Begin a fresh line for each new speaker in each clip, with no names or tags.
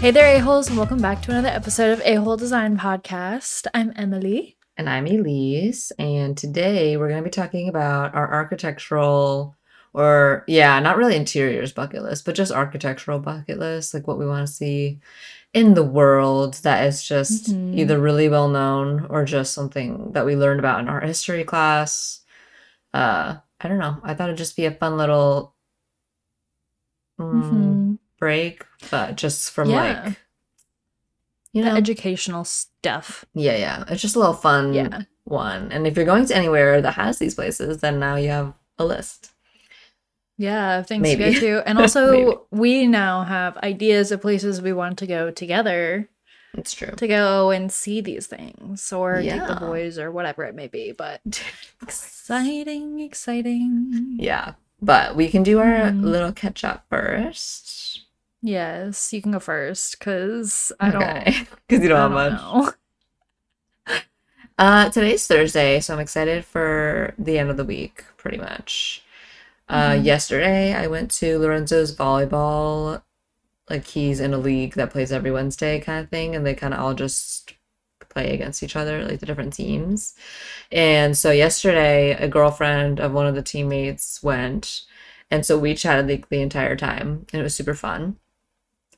Hey there, a-holes, and welcome back to another episode of A-Whole Design Podcast. I'm Emily.
And I'm Elise. And today we're going to be talking about our architectural, or yeah, not really interiors bucket list, but just architectural bucket list, like what we want to see in the world that is just
Mhm.
either really well known or just something that we learned about in our history class. Uh, I don't know. I thought it'd just be a fun little mm,
Mhm.
Break, but just from
Yeah.
like, you
The
know,
educational stuff.
yeah, yeah. It's just a little fun
Yeah.
one. And if you're going to anywhere that has these places, then now you have a list.
Yeah, things
Maybe.
to go to. And also, we now have ideas of places we want to go together
It's true.
to go and see these things or take the boys or whatever it may be. But exciting, exciting.
yeah. But we can do our
Mhm.
little catch up first.
Yes, you can go first because I don't.
Because you don't
I
have much.
know.
Uh, today's Thursday, so I'm excited for the end of the week, pretty much. Uh,
Mhm.
yesterday I went to Lorenzo's volleyball. Like he's in a league that plays every Wednesday kind of thing, and they kind of all just play against each other, like the different teams. And so yesterday, a girlfriend of one of the teammates went, and so we chatted the, the entire time, and it was super fun.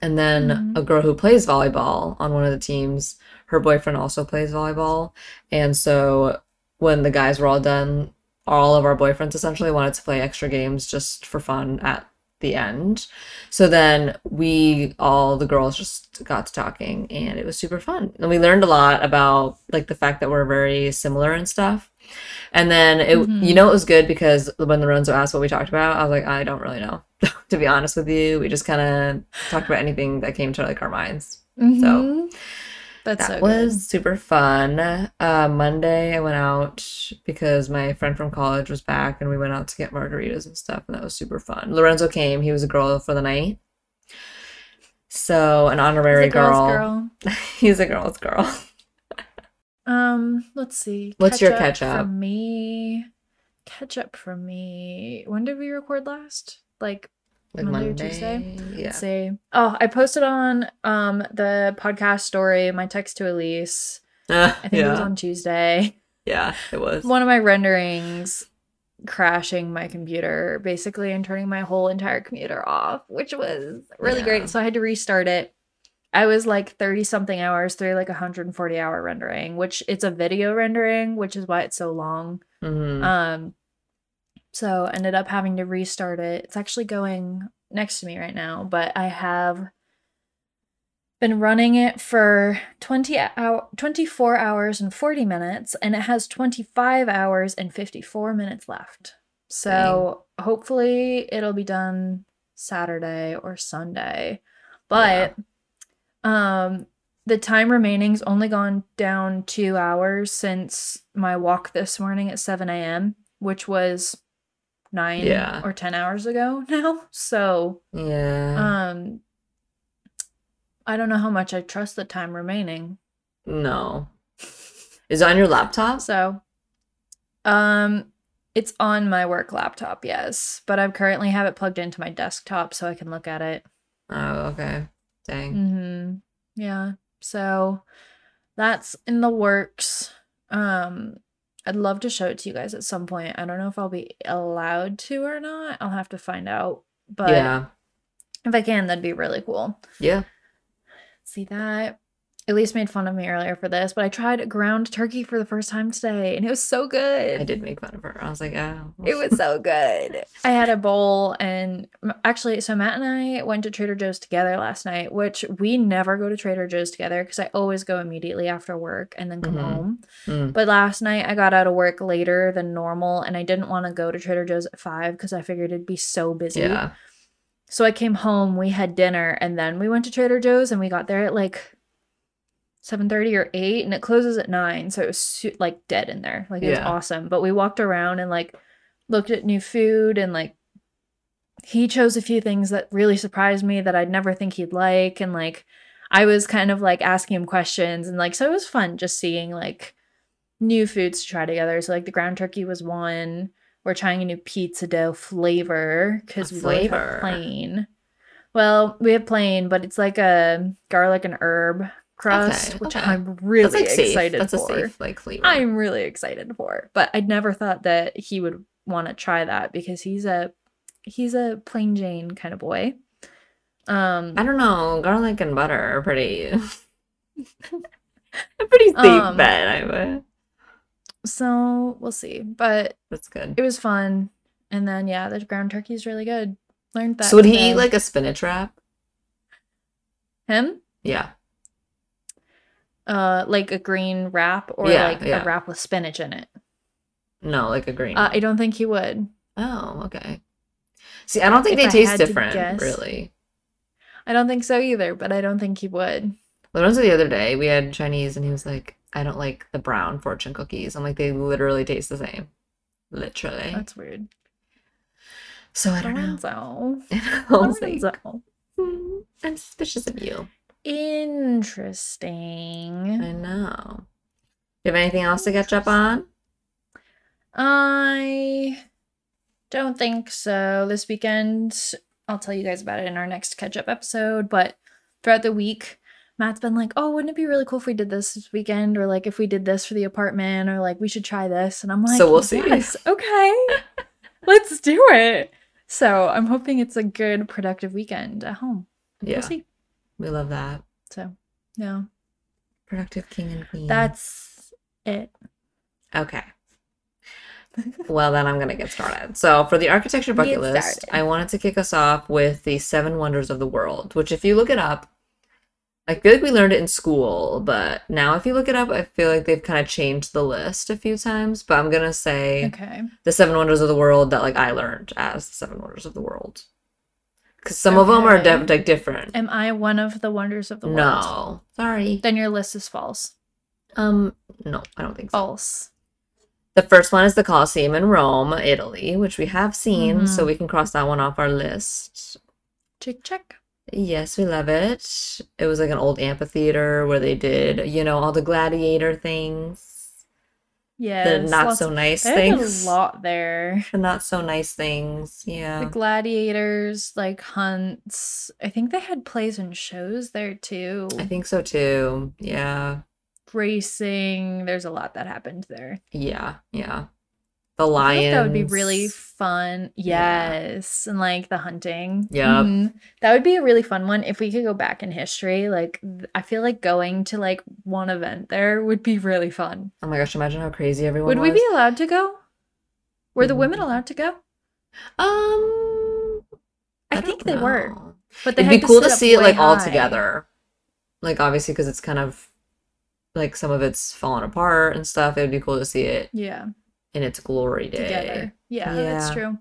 And then
Mhm.
a girl who plays volleyball on one of the teams, her boyfriend also plays volleyball. And so when the guys were all done, all of our boyfriends essentially wanted to play extra games just for fun at the end. So then we all the girls just got to talking and it was super fun. And we learned a lot about like the fact that we're very similar and stuff. And then it
Mhm.
you know it was good because when Lorenzo asked what we talked about, I was like, I don't really know. to be honest with you. We just kind of talked about anything that came to like our minds.
Mhm. that's
That
so
was super fun. Uh, Monday, I went out because my friend from college was back and we went out to get margaritas and stuff, and that was super fun. Lorenzo came, he was a girl for the night. So, an honorary
The girl's
girl. He's a girl's girl.
Um, let's see.
What's your
Catch
catch up?
From me. Catch up from me. When did we record last? Like
Like
Monday or
Monday.
Tuesday?
Yeah.
let's see. Oh, I posted on um the podcast story, my text to Elise.
Ah,
I think it was on Tuesday.
Yeah, it was.
One of my renderings crashing my computer basically and turning my whole entire computer off, which was really
Yeah.
great. So I had to restart it. I was like 30 something hours through like a 140 hour rendering, which it's a video rendering, which is why it's so long.
Mhm.
Um so ended up having to restart it. It's actually going next to me right now, but I have been running it for 20 hour 24 hours and 40 minutes and it has 25 hours and 54 minutes left. So hopefully it'll be done Saturday or Sunday. But um the time remaining's only gone down 2 hours since my walk this morning at 7 a.m., which was 9
Yeah.
or 10 hours ago now. So
yeah.
um I don't know how much I trust the time remaining.
no. Is it on your laptop?
So um it's on my work laptop, yes, but I currently have it plugged into my desktop so I can look at it.
Oh, okay. Dang.
Mhm. Yeah. So that's in the works. Um I'd love to show it to you guys at some point. I don't know if I'll be allowed to or not. I'll have to find out. But
yeah.
if I can, that'd be really cool.
Yeah.
See that? Elise made fun of me earlier for this, but I tried ground turkey for the first time today and it was so good.
I did make fun of her. I was like, oh.
It was so good. I had a bowl, and actually, so Matt and I went to Trader Joe's together last night, which we never go to Trader Joe's together because I always go immediately after work and then come
Mhm.
home.
Mm.
But last night I got out of work later than normal, and I didn't want to go to Trader Joe's at five because I figured it'd be so busy.
Yeah.
So I came home, we had dinner, and then we went to Trader Joe's, and we got there at like. 7:30 or 8 and it closes at 9 so it was su- like dead in there like it was awesome but we walked around and like looked at new food and like he chose a few things that really surprised me that I'd never think he'd like and like I was kind of like asking him questions and like so it was fun just seeing like new foods to try together. So like the ground turkey was one. We're trying a new pizza dough flavor because we flavor
flavor.
plain. Well, we have plain, but it's like a garlic and herb crust,
Okay,
which
okay.
I'm really
like
excited for.
safe like flavor.
I'm really excited for. But I never thought that he would want to try that because he's a he's a plain Jane kind of boy. Um
I don't know. Garlic and butter are pretty. a pretty safe
Um,
bet. I bet.
so we'll see. But
That's good.
it was fun. And then yeah, the ground turkey is really good. Learned that.
So would he eat like a spinach wrap?
him?
Yeah.
Uh like a green wrap or
Yeah,
like
yeah.
a wrap with spinach in it.
No, like a green.
Uh, I don't think he would.
oh, okay. See, I don't think
If
they
I
taste different,
guess.
really.
I don't think so either, but I don't think he would.
Lorenzo the other day, we had Chinese, and he was like, "I don't like the brown fortune cookies." I'm like, they literally taste the same, literally.
That's weird.
so I don't know.
Lorenzo.
I was like,
Lorenzo.
"Hmm, I'm suspicious of you.
Interesting.
I know. Do you have anything else to catch up on?
I don't think so. This weekend, I'll tell you guys about it in our next catch up episode. But throughout the week, Matt's been like, "Oh, wouldn't it be really cool if we did this this weekend, or like if we did this for the apartment, or like we should try this?" And I'm like,
So we'll see.
Yes, okay, let's do it. So I'm hoping it's a good, productive weekend at home.
Yeah,
We'll see.
We love that.
So, yeah,
Productive king and queen.
that's it.
Okay. well, then I'm going to get started. So, for the architecture bucket list. I wanted to kick us off with the seven wonders of the world, which, if you look it up, I feel like we learned it in school, but now if you look it up, I feel like they've kind of changed the list a few times. But I'm going to say
Okay.
the seven wonders of the world that like I learned as the seven wonders of the world. Because some of them are de- like different.
Am I one of the wonders of the world?
No, sorry.
Then your list is false.
Um, no, I don't think so.
False.
The first one is the Colosseum in Rome, Italy, which we have seen, so
Mhm.
we can cross that one off our list.
Check, check.
Yes, we love it. It was like an old amphitheater where they did, you know, all the gladiator things,
Yeah.
the not so nice things,
a lot there.
the not so nice things. Yeah.
The gladiators, like hunts. I think they had plays and shows there too.
I think so too. Yeah,
Racing. There's a lot that happened there.
yeah, yeah. The
I
lions.
that would be really fun.
Yeah.
Yes. And like the hunting.
Yep.
Mhm. That would be a really fun one if we could go back in history. Like, I feel like going to like one event there would be really fun.
Oh my gosh! Imagine how crazy everyone
Would we be allowed to go? Were the women
Mm.
allowed to go?
Um,
I,
don't
think they were, but they
It'd be cool to
sit
see it like all together. Like obviously because it's kind of like some of it's fallen apart and stuff. It would be cool to see it
Yeah,
in its glory day.
together. Yeah, that's true.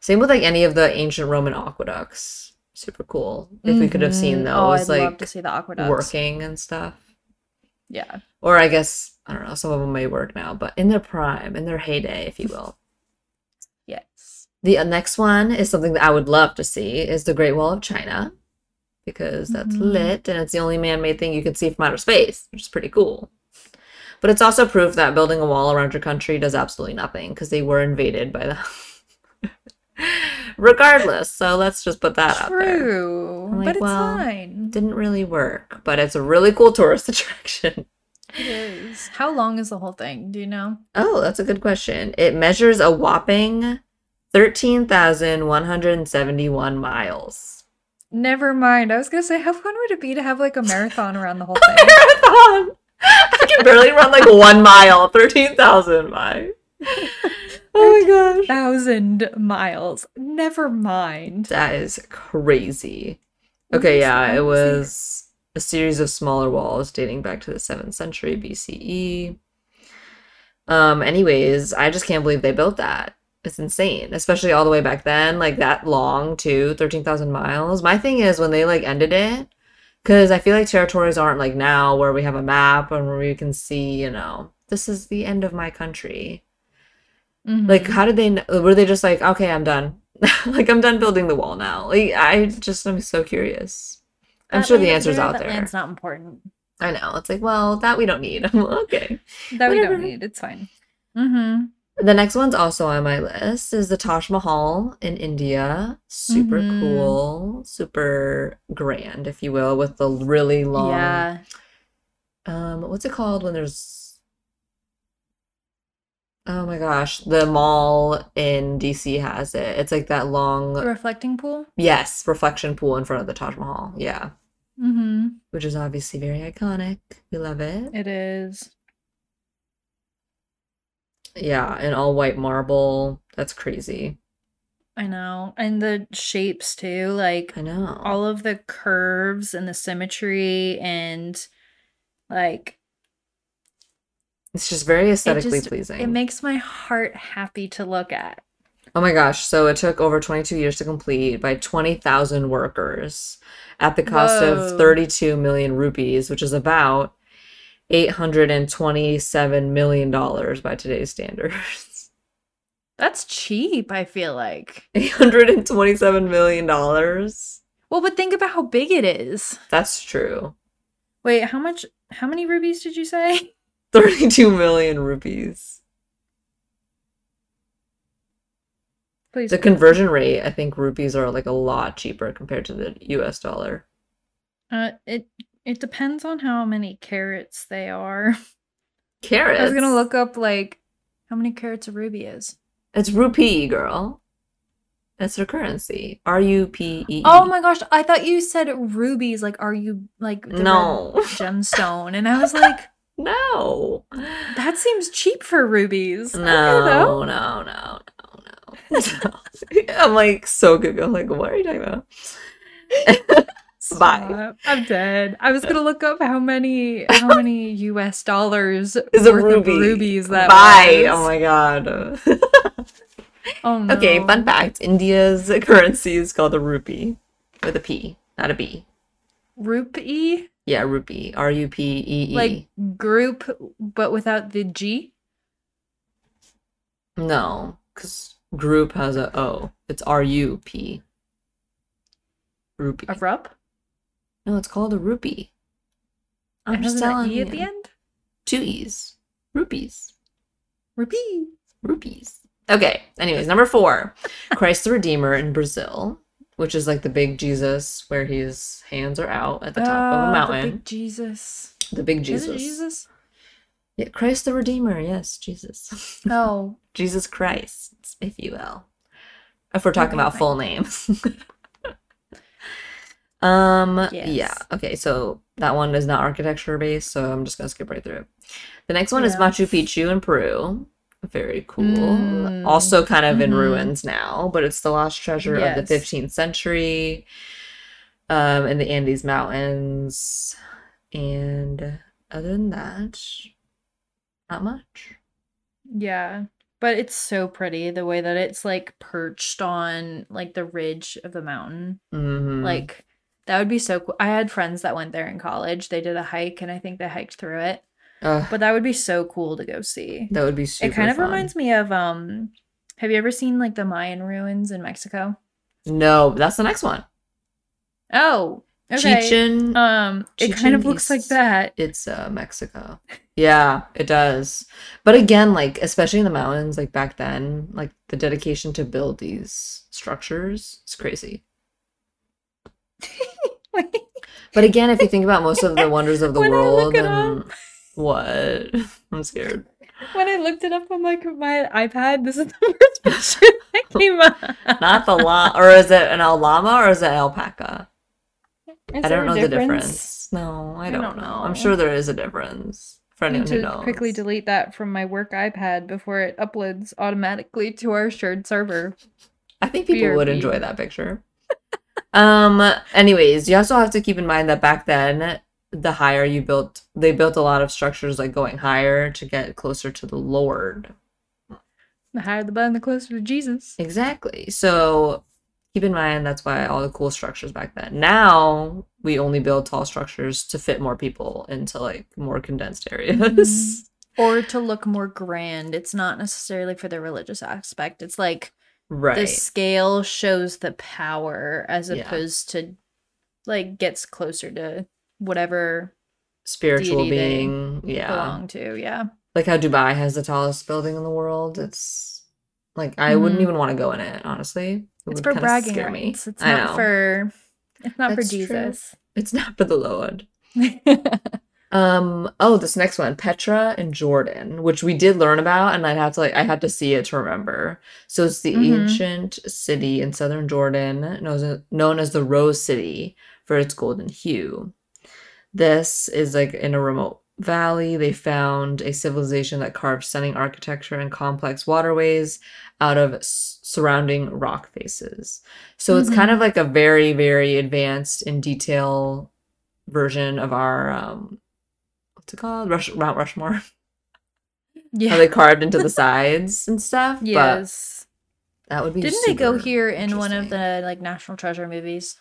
Same with like any of the ancient Roman aqueducts. Super cool. If we could have seen
Mhm.
those
oh, I'd
like
love to see the aqueducts.
working and stuff.
Yeah,
Or I guess I don't know, some of them may work now, but in their prime, in their heyday, if you will.
yes.
The uh, next one is something that I would love to see is the Great Wall of China because that's
Mhm.
lit and it's the only man-made thing you can see from outer space, which is pretty cool. But it's also proof that building a wall around your country does absolutely nothing because they were invaded by them. Regardless, so let's just put that out there.
True,
like,
but it's
well,
fine.
Didn't really work, but it's a really cool tourist attraction.
It is. How long is the whole thing? Do you know?
Oh, that's a good question. It measures a whopping 13,171 miles.
Never mind. I was gonna say, how fun would it be to have like a marathon around the whole thing?
Marathon! I can barely run like one mile. 13,000 miles. Oh my gosh.
Thousand miles. Never mind.
That is crazy. Okay, yeah, it was a series of smaller walls dating back to the 7th century BCE. Um, anyways, I just can't believe they built that. It's insane, especially all the way back then, like that long too, 13,000 miles. My thing is when they like ended it, because I feel like territories aren't like now where we have a map and where we can see, you know, this is the end of my country.
Mhm.
Like, how did they, kn- were they just like, okay, I'm done. like, I'm done building the wall now. Like, I just, I'm so curious. I'm
That
sure the answer's out there.
land's not important.
I know. It's like, well, that we don't need. Okay.
That we
Whatever.
don't need. It's fine. Mm-hmm.
The next one's also on my list is the Taj Mahal in India. Super
Mhm.
cool, super grand, if you will, with the really long
Yeah.
um what's it called when there's oh my gosh, the mall in DC has it. It's like that
The
long
reflecting pool?
yes, reflection pool in front of the Taj Mahal. Yeah.
Mm-hmm.
Which is obviously very iconic. We love it.
It is.
Yeah, and all white marble. That's crazy.
I know. And the shapes too, like
I know.
all of the curves and the symmetry and like
It's just very
it
aesthetically
just
pleasing.
it makes my heart happy to look at.
Oh my gosh, so it took over 22 years to complete by 20,000 workers at the cost of 32 million rupees, which is about 827 million dollars by today's standards.
That's cheap, I feel like.
827 million dollars.
Well, but think about how big it is.
That's true.
Wait, how much how many rubies did you say?
32 million rupees.
Please.
The conversion rate, I think rupees are like a lot cheaper compared to the US dollar.
Uh it it depends on how many carats they are.
Carrots.
I was gonna look up like how many carats a ruby is.
It's rupee, girl. That's their currency. R U P E.
Oh my gosh, I thought you said rubies. Like, are you like
No.
gemstone? And I was like,
No.
that seems cheap for rubies. Okay,
No, no, no, no, no. I'm like so good. I'm like, what are you talking about? Bye.
I'm dead. I was gonna look up how many how many U.S. dollars
Is a
worth
ruby.
of rubies that
Bye.
was.
Oh my god.
Oh no.
okay, fun fact. India's currency is called a rupee with a P, not a B.
Rupee,
Yeah, rupee. R U P E E.
like group, but without the G.
No, because group has a O. It's R U P. Rupee.
A rup.
No, it's called a rupee. I'm
It
just telling
E
you.
at the end.
Two E's. Rupees.
Rupee.
Rupees. Okay. Anyways, number four, Christ the Redeemer in Brazil, which is like the big Jesus where his hands are out at the top of
Ah,
a mountain.
The big Jesus.
The big Jesus.
Jesus?
Yeah, Christ the Redeemer. Yes, Jesus.
Oh,
Jesus Christ, if you will. If we're talking
Okay,
about full names. um yeah. Okay, so that one is not architecture based, so I'm just gonna skip right through it. The next one is Machu Picchu in Peru. Very cool.
Mm.
Also kind of in
Mhm.
ruins now, but it's the lost treasure of the 15th century. Um in the Andes Mountains. And other than that, not much.
yeah. But it's so pretty the way that it's like perched on like the ridge of the mountain.
Mhm.
Like that would be so cool. I had friends that went there in college. They did a hike and I think they hiked through it.
Ugh,
But that would be so cool to go see.
that would be super cool.
it kind of
fun.
reminds me of um have you ever seen like the Mayan ruins in Mexico?
No, that's the next one.
Oh, okay.
Chichen.
um it kind of looks like that.
it's uh, Mexico. Yeah, it does. But again, like especially in the mountains, like back then, like the dedication to build these structures is crazy. But again, if you think about most of the wonders of the
When I look
world, and what? I'm scared.
when I looked it up on like my iPad, this is the first picture that came up.
Not the llama, or is it an al llama or is it alpaca?
Is
I don't know the difference. No, I
I
don't,
don't
know. I'm sure there is a difference for
I need
anyone who
to
knows.
quickly delete that from my work iPad before it uploads automatically to our shared server.
I think people would enjoy that picture. Um anyways, you also have to keep in mind that back then the higher you built they built a lot of structures like going higher to get closer to the Lord.
The higher the button, the closer to Jesus.
Exactly. So keep in mind that's why all the cool structures back then. Now we only build tall structures to fit more people into like more condensed areas.
Or to look more grand. It's not necessarily for the religious aspect. It's like
Right.
the scale shows the power as
Yeah.
opposed to like gets closer to whatever
Spiritual being. Yeah.
belong to. Yeah.
like how Dubai has the tallest building in the world. It's like I wouldn't
Mhm.
even want to go in it, honestly. It
It's
would
for bragging
scare me.
rights. It's not for. It's not
That's
for
true.
Jesus.
It's not for the Lord. Um, oh, this next one, Petra and Jordan, which we did learn about, and I'd have to like I had to see it to remember. So it's the
Mhm.
ancient city in southern Jordan, known as, known as the Rose City for its golden hue. This is like in a remote valley. They found a civilization that carved stunning architecture and complex waterways out of s- surrounding rock faces. So it's kind of like a very, very advanced in detail version of our um what's it called? Rush Mount Rushmore.
Yeah.
How they carved into the sides and stuff.
yes.
That would be
Didn't they go here in one of the like National Treasure movies?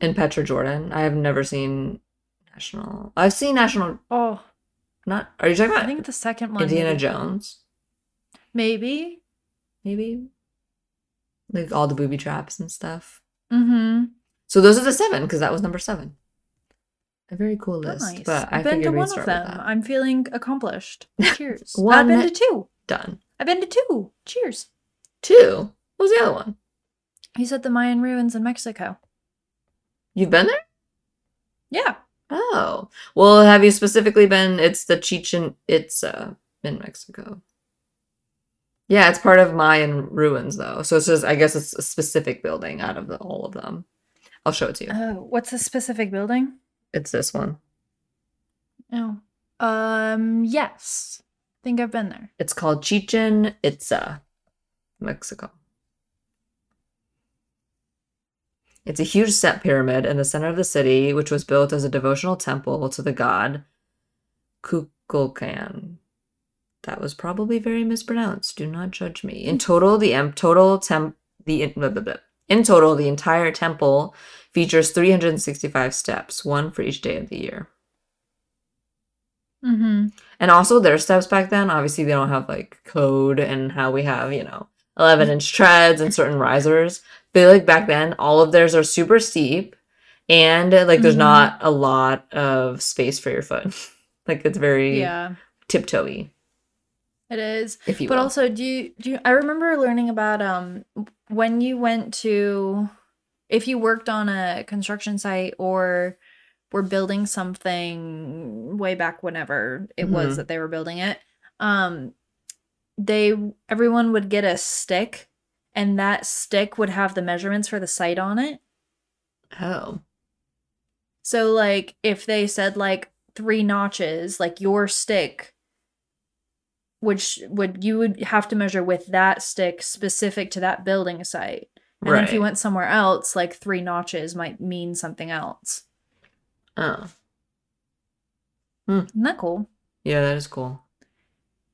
in Petra Jordan? I have never seen National. I've seen National.
Oh,
Not. Are you talking about I
think the second one.
Indiana
maybe.
Jones?
Maybe.
Maybe. Like all the booby traps and stuff.
Mm-hmm.
So those are the seven because that was number seven. A very cool oh, list,
Nice.
but I
I've been to one of them. I'm feeling accomplished. Cheers.
One-
I've been to two.
Done.
I've been to two. Cheers.
Two. What was the other one?
You said the Mayan ruins in Mexico.
You've been there?
Yeah.
Oh. Well, have you specifically been it's the Chichen Itza in Mexico. Yeah, it's part of Mayan ruins though. So it's just I guess it's a specific building out of the, all of them. I'll show it to you.
Oh, what's the specific building?
It's this one.
Oh. Um, yes. I think I've been there.
It's called Chichen Itza, Mexico. It's a huge step pyramid in the center of the city, which was built as a devotional temple to the god Kukulkan. That was probably very mispronounced. Do not judge me. In total, the em- total temp the blah, blah, blah. In total the entire temple features 365 steps, one for each day of the year.
Mm-hmm.
And also their steps back then, obviously they don't have like code and how we have, you know, 11 inch treads and certain risers. But like back then, all of theirs are super steep and like there's
Mhm.
not a lot of space for your foot. like it's very
Yeah,
tiptoey,
it is.
if you
But
will.
also, do you do you, I remember learning about um when you went to if you worked on a construction site or were building something way back whenever it
Mhm.
was that they were building it, um they everyone would get a stick and that stick would have the measurements for the site on it.
oh.
So like if they said like three notches, like your stick which would you would have to measure with that stick specific to that building site. And then if you went somewhere else, like three notches might mean something else.
Oh.
Isn't that cool?
Yeah, that is cool.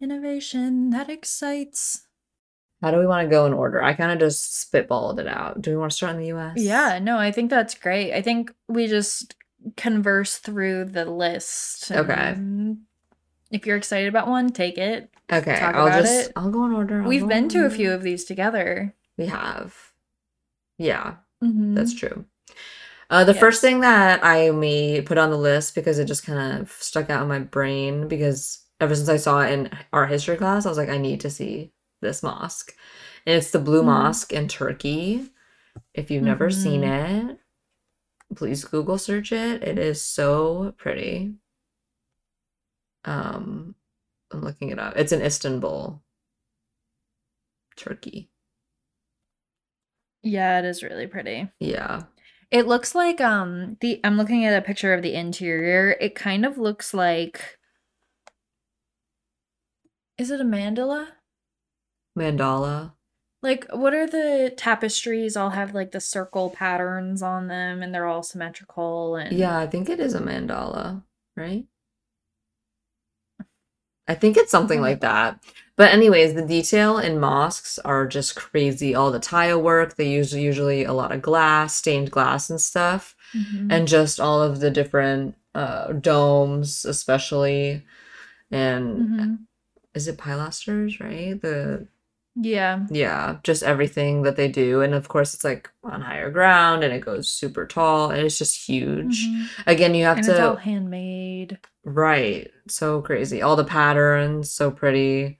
Innovation that excites.
How do we want to go in order? I kind of just spitballed it out. Do we want to start in the US?
Yeah, no, I think that's great. I think we just converse through the list.
Okay.
If you're excited about one, take it.
Okay,
talk
I'll
about
just
it.
I'll go and order. I'll
We've been to a few of these together.
We have. Yeah,
Mhm.
That's true. Uh, the first thing that I made put on the list because it just kind of stuck out in my brain because ever since I saw it in our history class, I was like, I need to see this mosque. And it's the Blue
Mhm.
Mosque in Turkey. If you've never seen
Mm-hmm.
it, please Google search it. It is so pretty. Um, I'm looking it up. It's in Istanbul, Turkey.
Yeah, it is really pretty.
Yeah.
It looks like um the I'm looking at a picture of the interior. It kind of looks like Is it a mandala?
Mandala.
Like what are the tapestries all have like the circle patterns on them and they're all symmetrical and
Yeah, I think it is a mandala, right? I think it's something like that. But anyways, the detail in mosques are just crazy. All the tile work, they use usually a lot of glass, stained glass and stuff,
Mhm.
and just all of the different uh domes especially and
Mhm.
is it pilasters, right? The
Yeah.
Yeah, just everything that they do. And of course, it's like on higher ground and it goes super tall and it's just huge.
Mhm.
Again, you have
And
to.
handmade.
Right. So crazy. All the patterns, so pretty.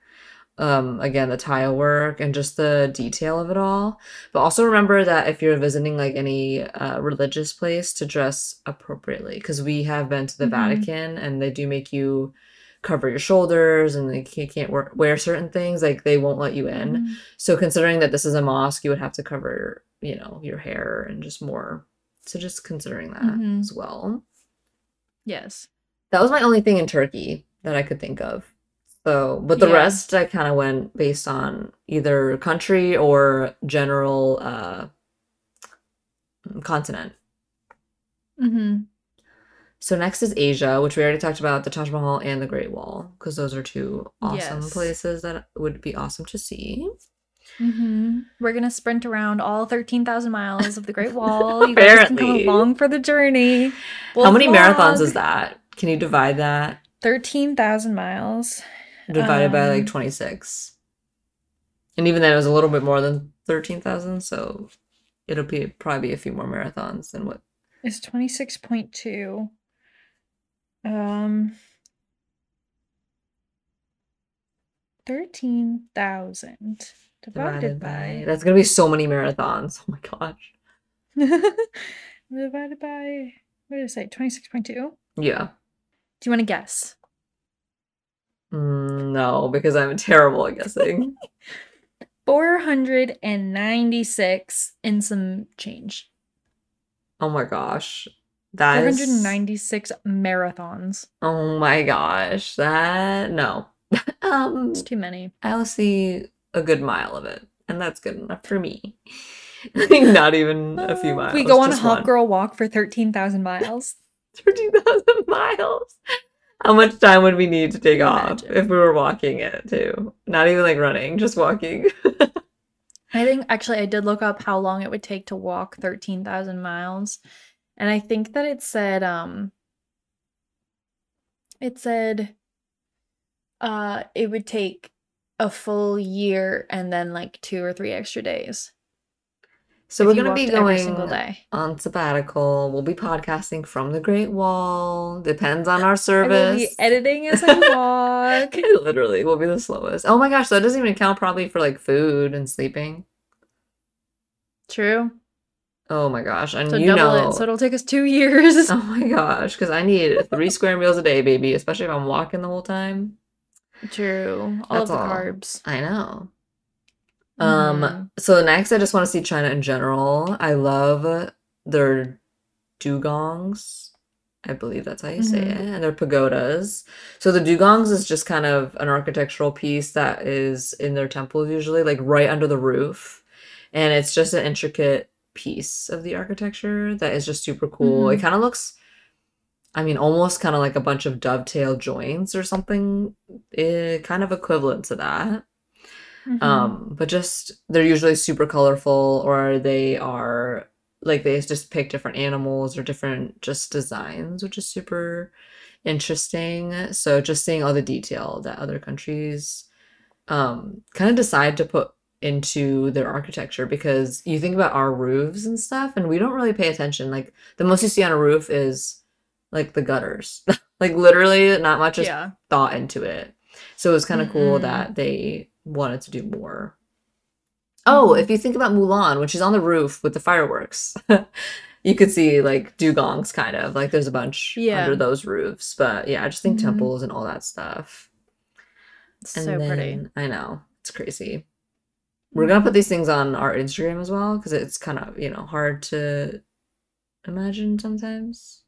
Um, again, the tile work and just the detail of it all. But also remember that if you're visiting like any uh, religious place to dress appropriately, because we have been to the
Mhm.
Vatican and they do make you cover your shoulders and like you can't wear, wear certain things, like they won't let you in.
Mhm.
So considering that this is a mosque, you would have to cover, you know, your hair and just more. So just considering that
Mhm.
as well.
Yes.
That was my only thing in Turkey that I could think of. So, but the
Yeah.
rest I kind of went based on either country or general uh continent.
hmm
So next is Asia, which we already talked about, the Taj Mahal and the Great Wall, because those are two awesome
Yes.
places that would be awesome to see.
hmm We're gonna sprint around all thirteen thousand miles of the Great Wall. You guys can come along for the journey.
How many marathons is that? Can you divide that?
Thirteen thousand miles.
Divided by like
Um,
26. And even then it was a little bit more than 13,000, so it'll be probably be a few more marathons than what
is 26.2 um 13,000 divided by
That's gonna be so many marathons. Oh my gosh.
divided by what did I say 26.2
Yeah.
do you want to guess
Mm, no, because I'm terrible at guessing.
496 and some change
oh my gosh. That is
496 marathons
Oh my gosh. That no. um
it's too many
I'll see a good mile of it. And that's good enough for me. Not even a few
Uh,
miles.
we go on a hot
one.
girl walk for 13,000 miles
13,000 miles. How much time would we need to take off if we were walking it too? Not even like running, just walking.
I think actually I did look up how long it would take to walk 13,000 miles. And I think that it said um it said uh it would take a full year and then like 2 or 3 extra days.
so we're going to be going
single day.
on sabbatical. We'll be podcasting from the Great Wall. Depends on our service.
editing as I walk.
It literally will be the slowest. Oh my gosh, that doesn't even count probably for like food and sleeping.
True.
Oh my gosh, and
So
you
double
know.
it. So it'll take us 2 years.
Oh my gosh, because I need three square meals a day, baby, especially if I'm walking the whole time.
True. All
That's
of the
all.
carbs.
I know. Um,
Mhm.
so next I just want to see China in general. I love their dougongs. I believe that's how you say
Mhm.
it. And their pagodas. So the dougongs is just kind of an architectural piece that is in their temples usually, like right under the roof. And it's just an intricate piece of the architecture that is just super cool. It
Mhm.
kind of looks I mean, almost kind of like a bunch of dovetail joints or something, eh, kind of equivalent to that.
Mhm.
Um, but just they're usually super colorful or they are like they just pick different animals or different just designs, which is super interesting. So just seeing all the detail that other countries um kind of decide to put into their architecture because you think about our roofs and stuff and we don't really pay attention. Like the most you see on a roof is like the gutters. like literally not much is
yeah.
thought into it. So it was kind of cool
Mm-mm.
that they wanted to do more. Oh,
Mhm.
if you think about Mulan, when she's on the roof with the fireworks, you could see like dougongs kind of like there's a bunch
Yeah.
under those roofs. But yeah, I just think
Mhm.
temples and all that stuff.
It's
And
so pretty.
I know it's crazy. We're gonna put these things on our Instagram as well because it's kind of you know hard to imagine sometimes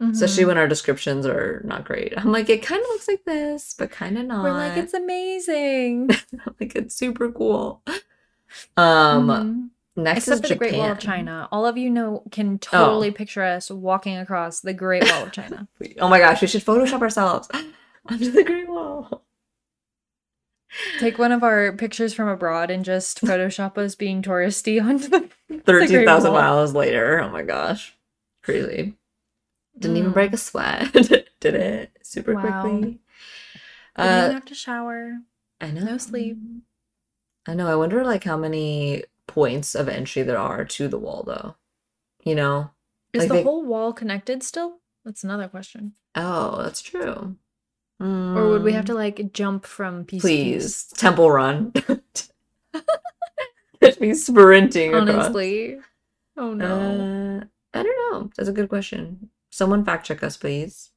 especially
Mhm.
when our descriptions are not great. I'm like, it kind of looks like this, but kind of not.
We're like, it's amazing.
like it's super cool. Um,
Mhm.
next
Except
is
the Great Wall of China. All of you know can totally picture us walking across the Great Wall of China.
Oh my gosh, we should Photoshop ourselves under the Great Wall.
Take one of our pictures from abroad and just Photoshop us being touristy onto the
Thirteen thousand miles later. Oh my gosh, crazy. Didn't even
Mm.
break a sweat. Did it super
Wow.
quickly.
Didn't
Uh,
have to shower.
I know.
no sleep.
I know. I wonder like how many points of entry there are to the wall though. You know?
Is
Like
the
they-
whole wall connected still? That's another question.
Oh, that's true.
Or would we have
Mm,
to like jump from piece to piece?
please temple run? Catch me sprinting across.
Honestly. Oh no.
Uh, I don't know. That's a good question. Someone fact check us, please.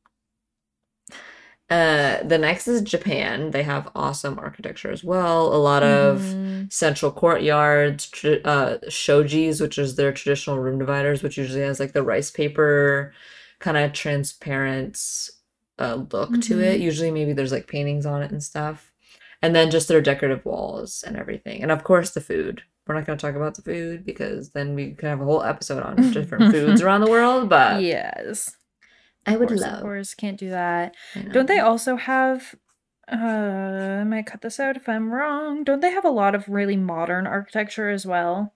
Uh, the next is Japan. They have awesome architecture as well. A lot of
Mhm.
central courtyards, tr- uh, shojis, which is their traditional room dividers, which usually has like the rice paper kind of transparent uh, look to it. Usually, maybe there's like paintings on it and stuff. And then just their decorative walls and everything. And of course, the food. We're not going to talk about the food because then we could have a whole episode on different foods around the world. But
yes.
I would
course, of course, can't do that. Don't they also have uh I might cut this out if I'm wrong. Don't they have a lot of really modern architecture as well?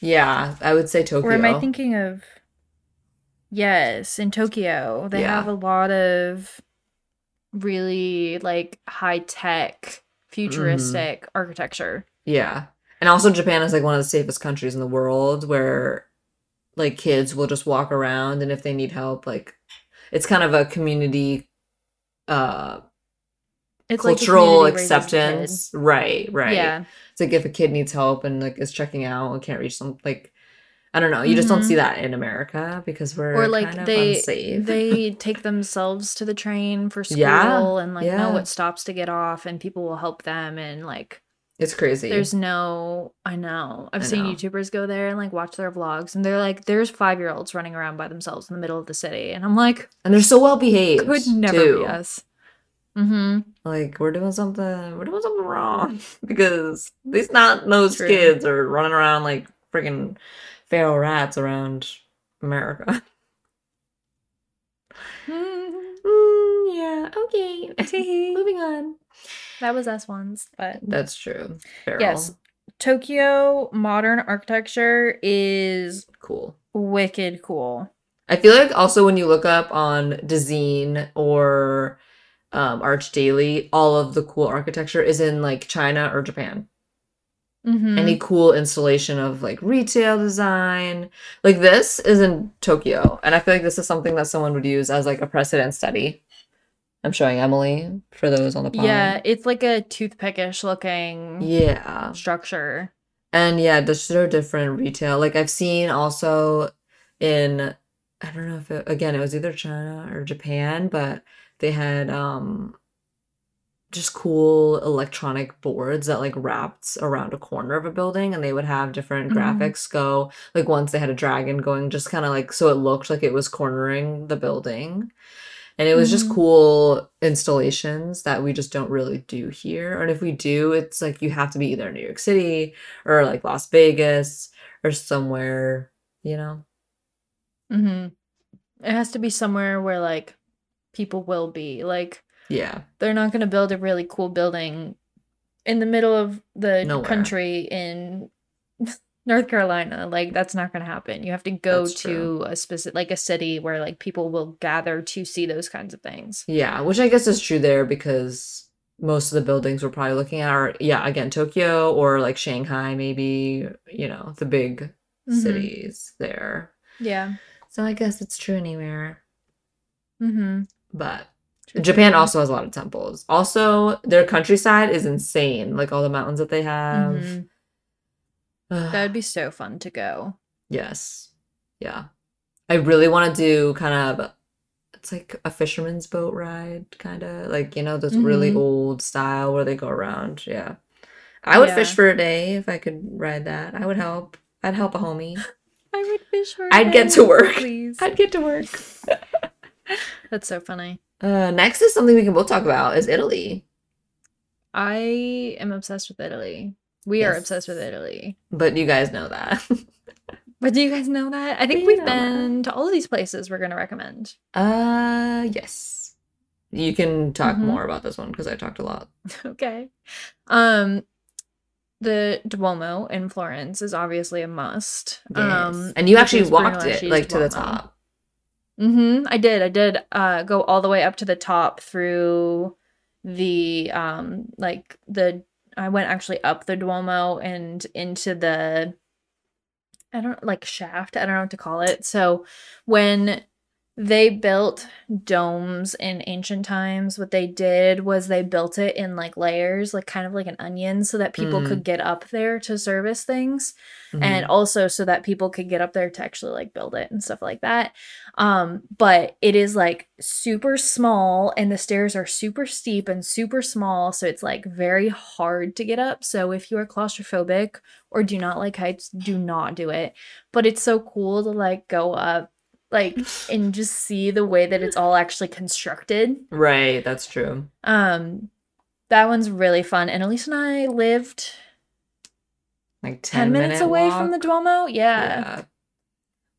Yeah, I would say Tokyo.
Or am I thinking of Yes, in Tokyo. They
Yeah.
have a lot of really like high tech futuristic architecture.
Yeah. And also Japan is like one of the safest countries in the world where like kids will just walk around and if they need help like it's kind of a community uh
It's
cultural
community raises a kid.
acceptance. Right, right.
Yeah.
It's like if a kid needs help and like is checking out and can't reach some like I don't know, you just don't see that in America because we're
Or like
kind of
they they take themselves to the train for school
Yeah,
and like
yeah.
know what stops to get off and people will help them and like
it's crazy.
There's no, I know. I've
I
seen
know.
YouTubers go there and like watch their vlogs, and they're like, there's five year olds running around by themselves in the middle of the city, and I'm like,
and they're so well behaved.
could never
too.
be us. Mm-hmm.
like we're doing something we're doing something wrong because these not those
True.
kids are running around like freaking feral rats around America. Mm, yeah, okay. Moving on.
that was us once, but
That's true. Feral.
yes, Tokyo modern architecture is
Cool.
wicked cool.
I feel like also when you look up on Dezeen or um, Arch Daily, all of the cool architecture is in like China or Japan.
Mm-hmm.
any cool installation of like retail design. Like this is in Tokyo, and I feel like this is something that someone would use as like a precedent study. I'm showing Emily for those on the pod.
yeah, it's like a toothpickish looking
Yeah.
structure.
And yeah, just are different retail. Like I've seen also in I don't know if it, again it was either China or Japan, but they had um just cool electronic boards that like wrapped around a corner of a building and they would have different
Mhm.
graphics go like once they had a dragon going just kind of like so it looked like it was cornering the building. And it was just
Mhm.
cool installations that we just don't really do here. And if we do, it's like you have to be either in New York City or like Las Vegas or somewhere, you know?
Mm-hmm. It has to be somewhere where like people will be. Like
Yeah.
they're not going to build a really cool building in the middle of the
Nowhere.
country in North Carolina. Like that's not going to happen. You have to go
That's
to
true.
a specific like a city where like people will gather to see those kinds of things.
Yeah, which I guess is true there because most of the buildings we're probably looking at are, yeah, again, Tokyo or like Shanghai, maybe, you know, the big
Mhm.
cities there.
Yeah.
So I guess it's true anywhere.
Mhm.
But Japan also has a lot of temples. Also, their countryside is insane. Like all the mountains that they have.
Mhm. That would be so fun to go.
Yes. Yeah. I really want to do kind of it's like a fisherman's boat ride kind of like you know this really
Mhm.
old style where they go around. Yeah. I would fish for a day if I could ride that. I would help. I'd help a homie.
I would fish for
I'd get to work.
please.
I'd get to work.
That's so funny.
Uh next is something we can both talk about is Italy.
I am obsessed with Italy. We are obsessed with Italy.
But you guys know that.
But do you guys know that? I think
We
we've
know that.
been to all of these places we're going to recommend.
uh yes. You can talk
Mhm.
more about this one because I talked a lot.
okay. Um the Duomo in Florence is obviously a must. Um
and you actually walked it like to the top.
Mhm. I did. I did uh go all the way up to the top through the um like the I went actually up the Duomo and into the I don't like shaft. I don't know what to call it. So when they built domes in ancient times. What they did was they built it in like layers, like kind of like an onion, so that people
Mm.
could get up there to service things
Mhm.
and also so that people could get up there to actually like build it and stuff like that. Um, but it is like super small and the stairs are super steep and super small, so it's like very hard to get up. So if you are claustrophobic or do not like heights, do not do it. But it's so cool to like go up like and just see the way that it's all actually constructed.
right, that's true.
Um that one's really fun. And Elise and I lived
Like 10,
10 minutes
minute
away from the Duomo.
Yeah.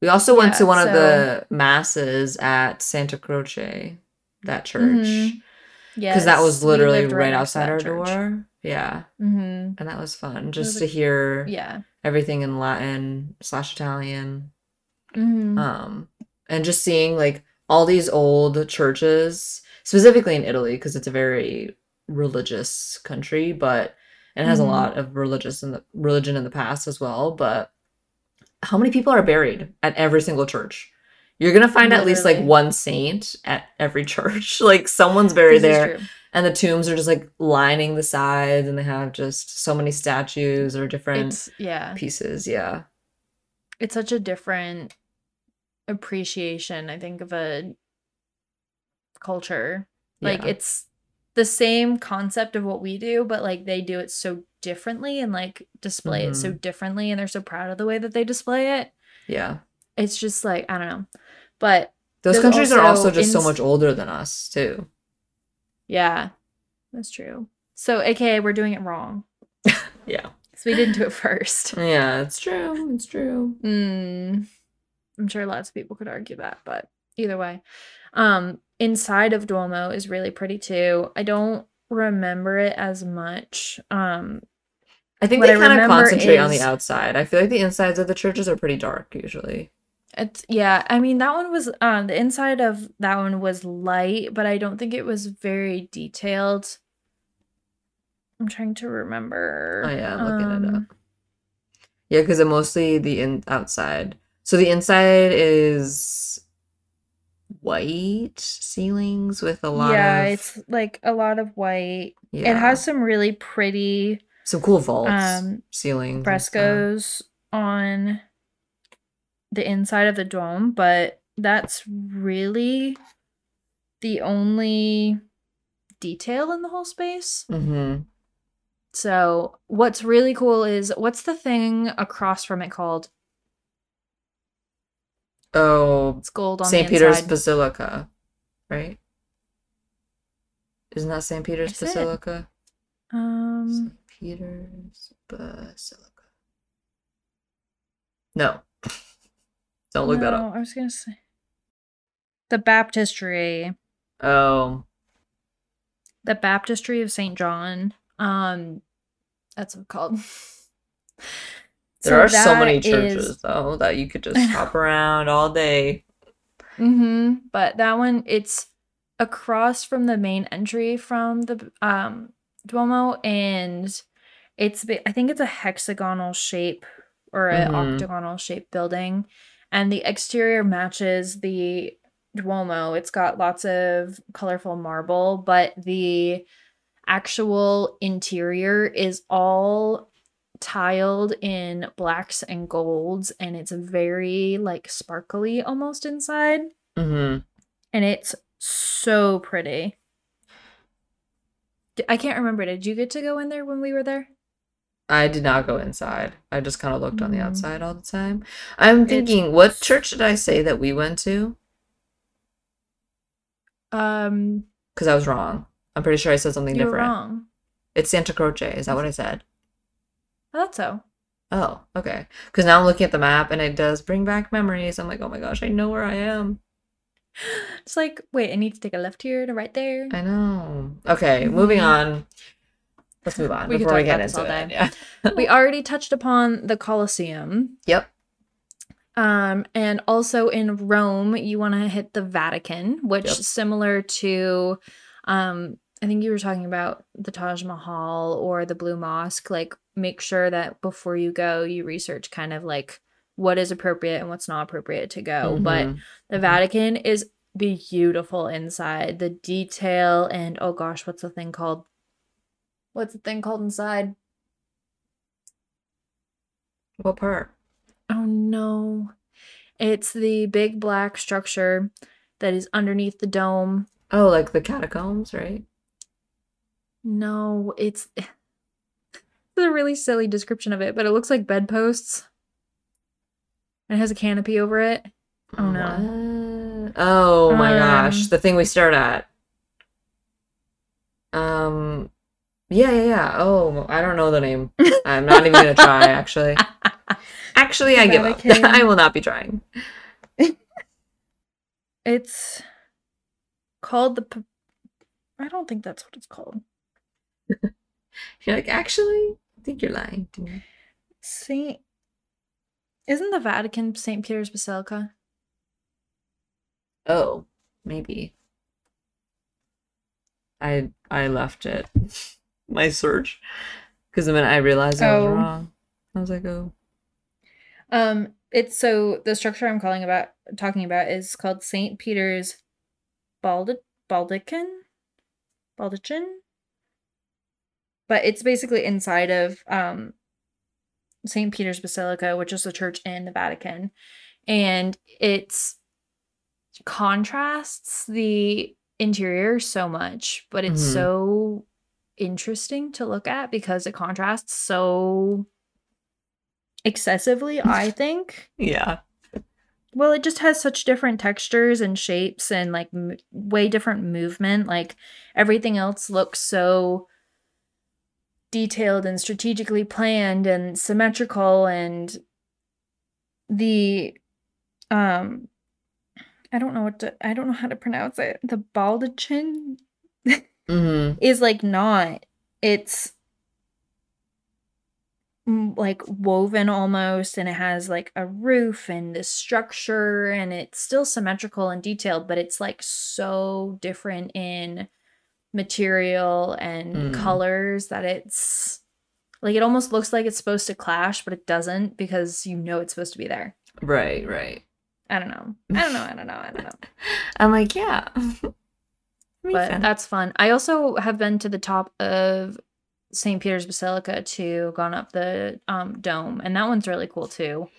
We also went to
Yeah,
one of the masses at Santa Croce, that church.
Mhm. Yeah.
Because that was literally right outside our door. Yeah.
Mm-hmm.
And that was fun. Just
was
to hear
Yeah.
everything in Latin slash Italian.
Mm-hmm.
Um, and just seeing like all these old churches, specifically in Italy, because it's a very religious country, but it has
Mhm.
a lot of religious and religion in the past as well. But how many people are buried at every single church? You're gonna find at least like one saint at every church. like someone's buried
This
there, and the tombs are just like lining the sides, and they have just so many statues or different
It's yeah.
pieces. Yeah.
It's such a different appreciation, I think, of a culture. Like
Yeah.
it's the same concept of what we do, but like they do it so differently and like display it
Mm-hmm.
so differently and they're so proud of the way that they display it.
yeah.
It's just like, I don't know. But
Those countries are also
also
just so much older than us too.
yeah, that's true. So aka we're doing it wrong.
Yeah.
So we didn't do it first.
Yeah, it's true. It's true.
Mm, I'm sure lots of people could argue that, but either way, um, inside of Duomo is really pretty too. I don't remember it as much. Um,
I think
What
they kind of concentrate on the outside. I feel like the insides of the churches are pretty dark usually.
it's yeah. I mean that one was um the inside of that one was light, but I don't think it was very detailed. I'm trying to remember.
Oh yeah, I'm looking it up.
Um,
Yeah, because mostly the in outside. So the inside is white ceilings with a lot
yeah,
of
it's like a lot of white.
yeah,
It has some really pretty
some cool vaults,
um,
ceilings,
frescoes on the inside of the dome, but that's really the only detail in the whole space.
Mhm.
So, what's really cool is what's the thing across from it called?
Oh,
It's gold on
St. Peter's
inside.
Basilica, right? Isn't that St. Peter's
Is it?
Basilica?
um,
St. Peter's Basilica. No. Don't look that up.
I was gonna say the baptistry.
Oh,
the baptistry of St. John. Um, that's what it's called.
there are so many
is-
churches though that you could just hop around all day.
Mm-hmm. But that one, it's across from the main entry from the um Duomo, and it's I think it's a hexagonal shape or an
Mhm.
octagonal shape building, and the exterior matches the Duomo. It's got lots of colorful marble, but the actual interior is all tiled in blacks and golds and it's very like sparkly almost inside
hmm
and it's so pretty I can't remember did you get to go in there when we were there
I did not go inside. I just kind of looked on the
Mm.
outside all the time. I'm
It's-
thinking, what church did I say that we went to?
um
Because I was wrong. I'm pretty sure I said something
you're
different.
wrong
It's Santa Croce. Is that what I said?
I thought so
Oh, okay. Because now I'm looking at the map and it does bring back memories. I'm like, oh my gosh, I know where I am.
it's like wait i need to take a left here and a right there
I know. Okay, moving
Mhm.
on. Let's move on
We
before we get into
all
it. Yeah.
we already touched upon the colosseum
Yep.
Um, and also in Rome, you want to hit the Vatican, which
Yep.
similar to um I think you were talking about the Taj Mahal or the Blue Mosque. Like, make sure that before you go, you research kind of like what is appropriate and what's not appropriate to go. But
Mhm.
the Vatican is beautiful inside. The detail and oh gosh, what's the thing called? What's the thing called inside?
What part?
Oh no. It's the big black structure that is underneath the dome.
Oh, like the catacombs, right?
No, it's it's a really silly description of it, but it looks like bedposts. And it has a canopy over it. Oh no.
What? Oh my gosh,
Um,
the thing we start at. Um, yeah, yeah, yeah. Oh, I don't know the name. I'm not even gonna try, actually. Actually, I give up. I will not be trying.
It's called the P- I don't think that's what it's called.
You're like, actually, I think you're lying to me.
Saint Isn't the Vatican St. Peter's Basilica?
Oh, maybe. I I left it. My search. Because the minute I realized I was
Oh.
wrong, I was like, oh.
Um, it's so the structure I'm calling about talking about is called St. Peter's Baldi- Baldican? Baldachin? But it's basically inside of um St. Peter's Basilica, which is the church in the Vatican. And it's contrasts the interior so much, but it's
Mhm.
so interesting to look at because it contrasts so excessively, I think.
Yeah.
Well, it just has such different textures and shapes and like m- way different movement. Like everything else looks so detailed and strategically planned and symmetrical and the um I don't know what to I don't know how to pronounce it. The baldachin
Mm-hmm.
is like not. It's like woven almost and it has like a roof and this structure and it's still symmetrical and detailed but it's like so different in material and
Mm.
colors that it's like it almost looks like it's supposed to clash but it doesn't because you know it's supposed to be there
Right, right.
i don't know i don't know i don't know i don't know
I'm like, yeah.
But
sense.
that's fun. I also have been to the top of St. Peter's Basilica too, gone up the um, dome, and that one's really cool too.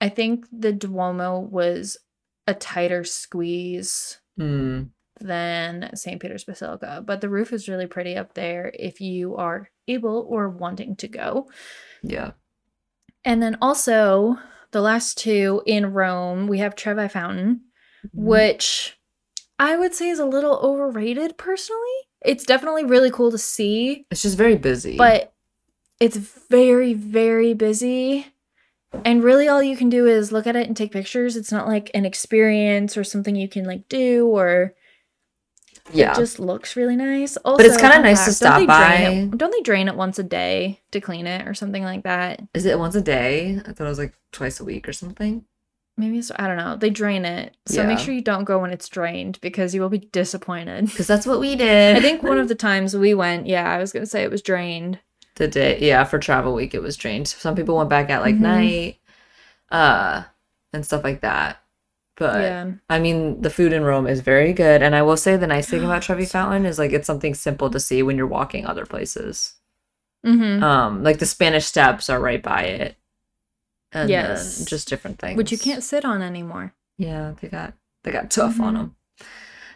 I think the Duomo was a tighter squeeze
Hmm.
Than St. Peter's Basilica, but the roof is really pretty up there if you are able or wanting to go.
Yeah.
And then also the last two in Rome, we have Trevi Fountain,
Mm-hmm.
which I would say is a little overrated personally. It's definitely really cool to see,
It's just very busy.
but it's very, very busy. And really, all you can do is look at it and take pictures. It's not like an experience or something you can like do, or
yeah.
it just looks really nice. Also,
But it's kinda nice to
fact, don't they
stop
drain it-
by.
don't they drain it once a day to clean it or something like that?
Is it once a day? I thought it was like twice a week or something.
Maybe it's, I don't know. They drain it, so make sure you don't go when it's drained because you will be disappointed.
Because that's what we did.
I think one of the times we went, yeah, I was gonna say it was drained.
the day, yeah, for travel week it was drained. Some people went back at like
Mhm.
night, uh, and stuff like that. But
yeah,
I mean, the food in Rome is very good, and I will say the nice thing about Trevi Fountain is like it's something simple to see when you're walking other places.
mm-hmm.
Um, like the Spanish Steps are right by it, and
Yes.
just different things.
which you can't sit on anymore.
Yeah, they got they got tough on
Mhm.
them.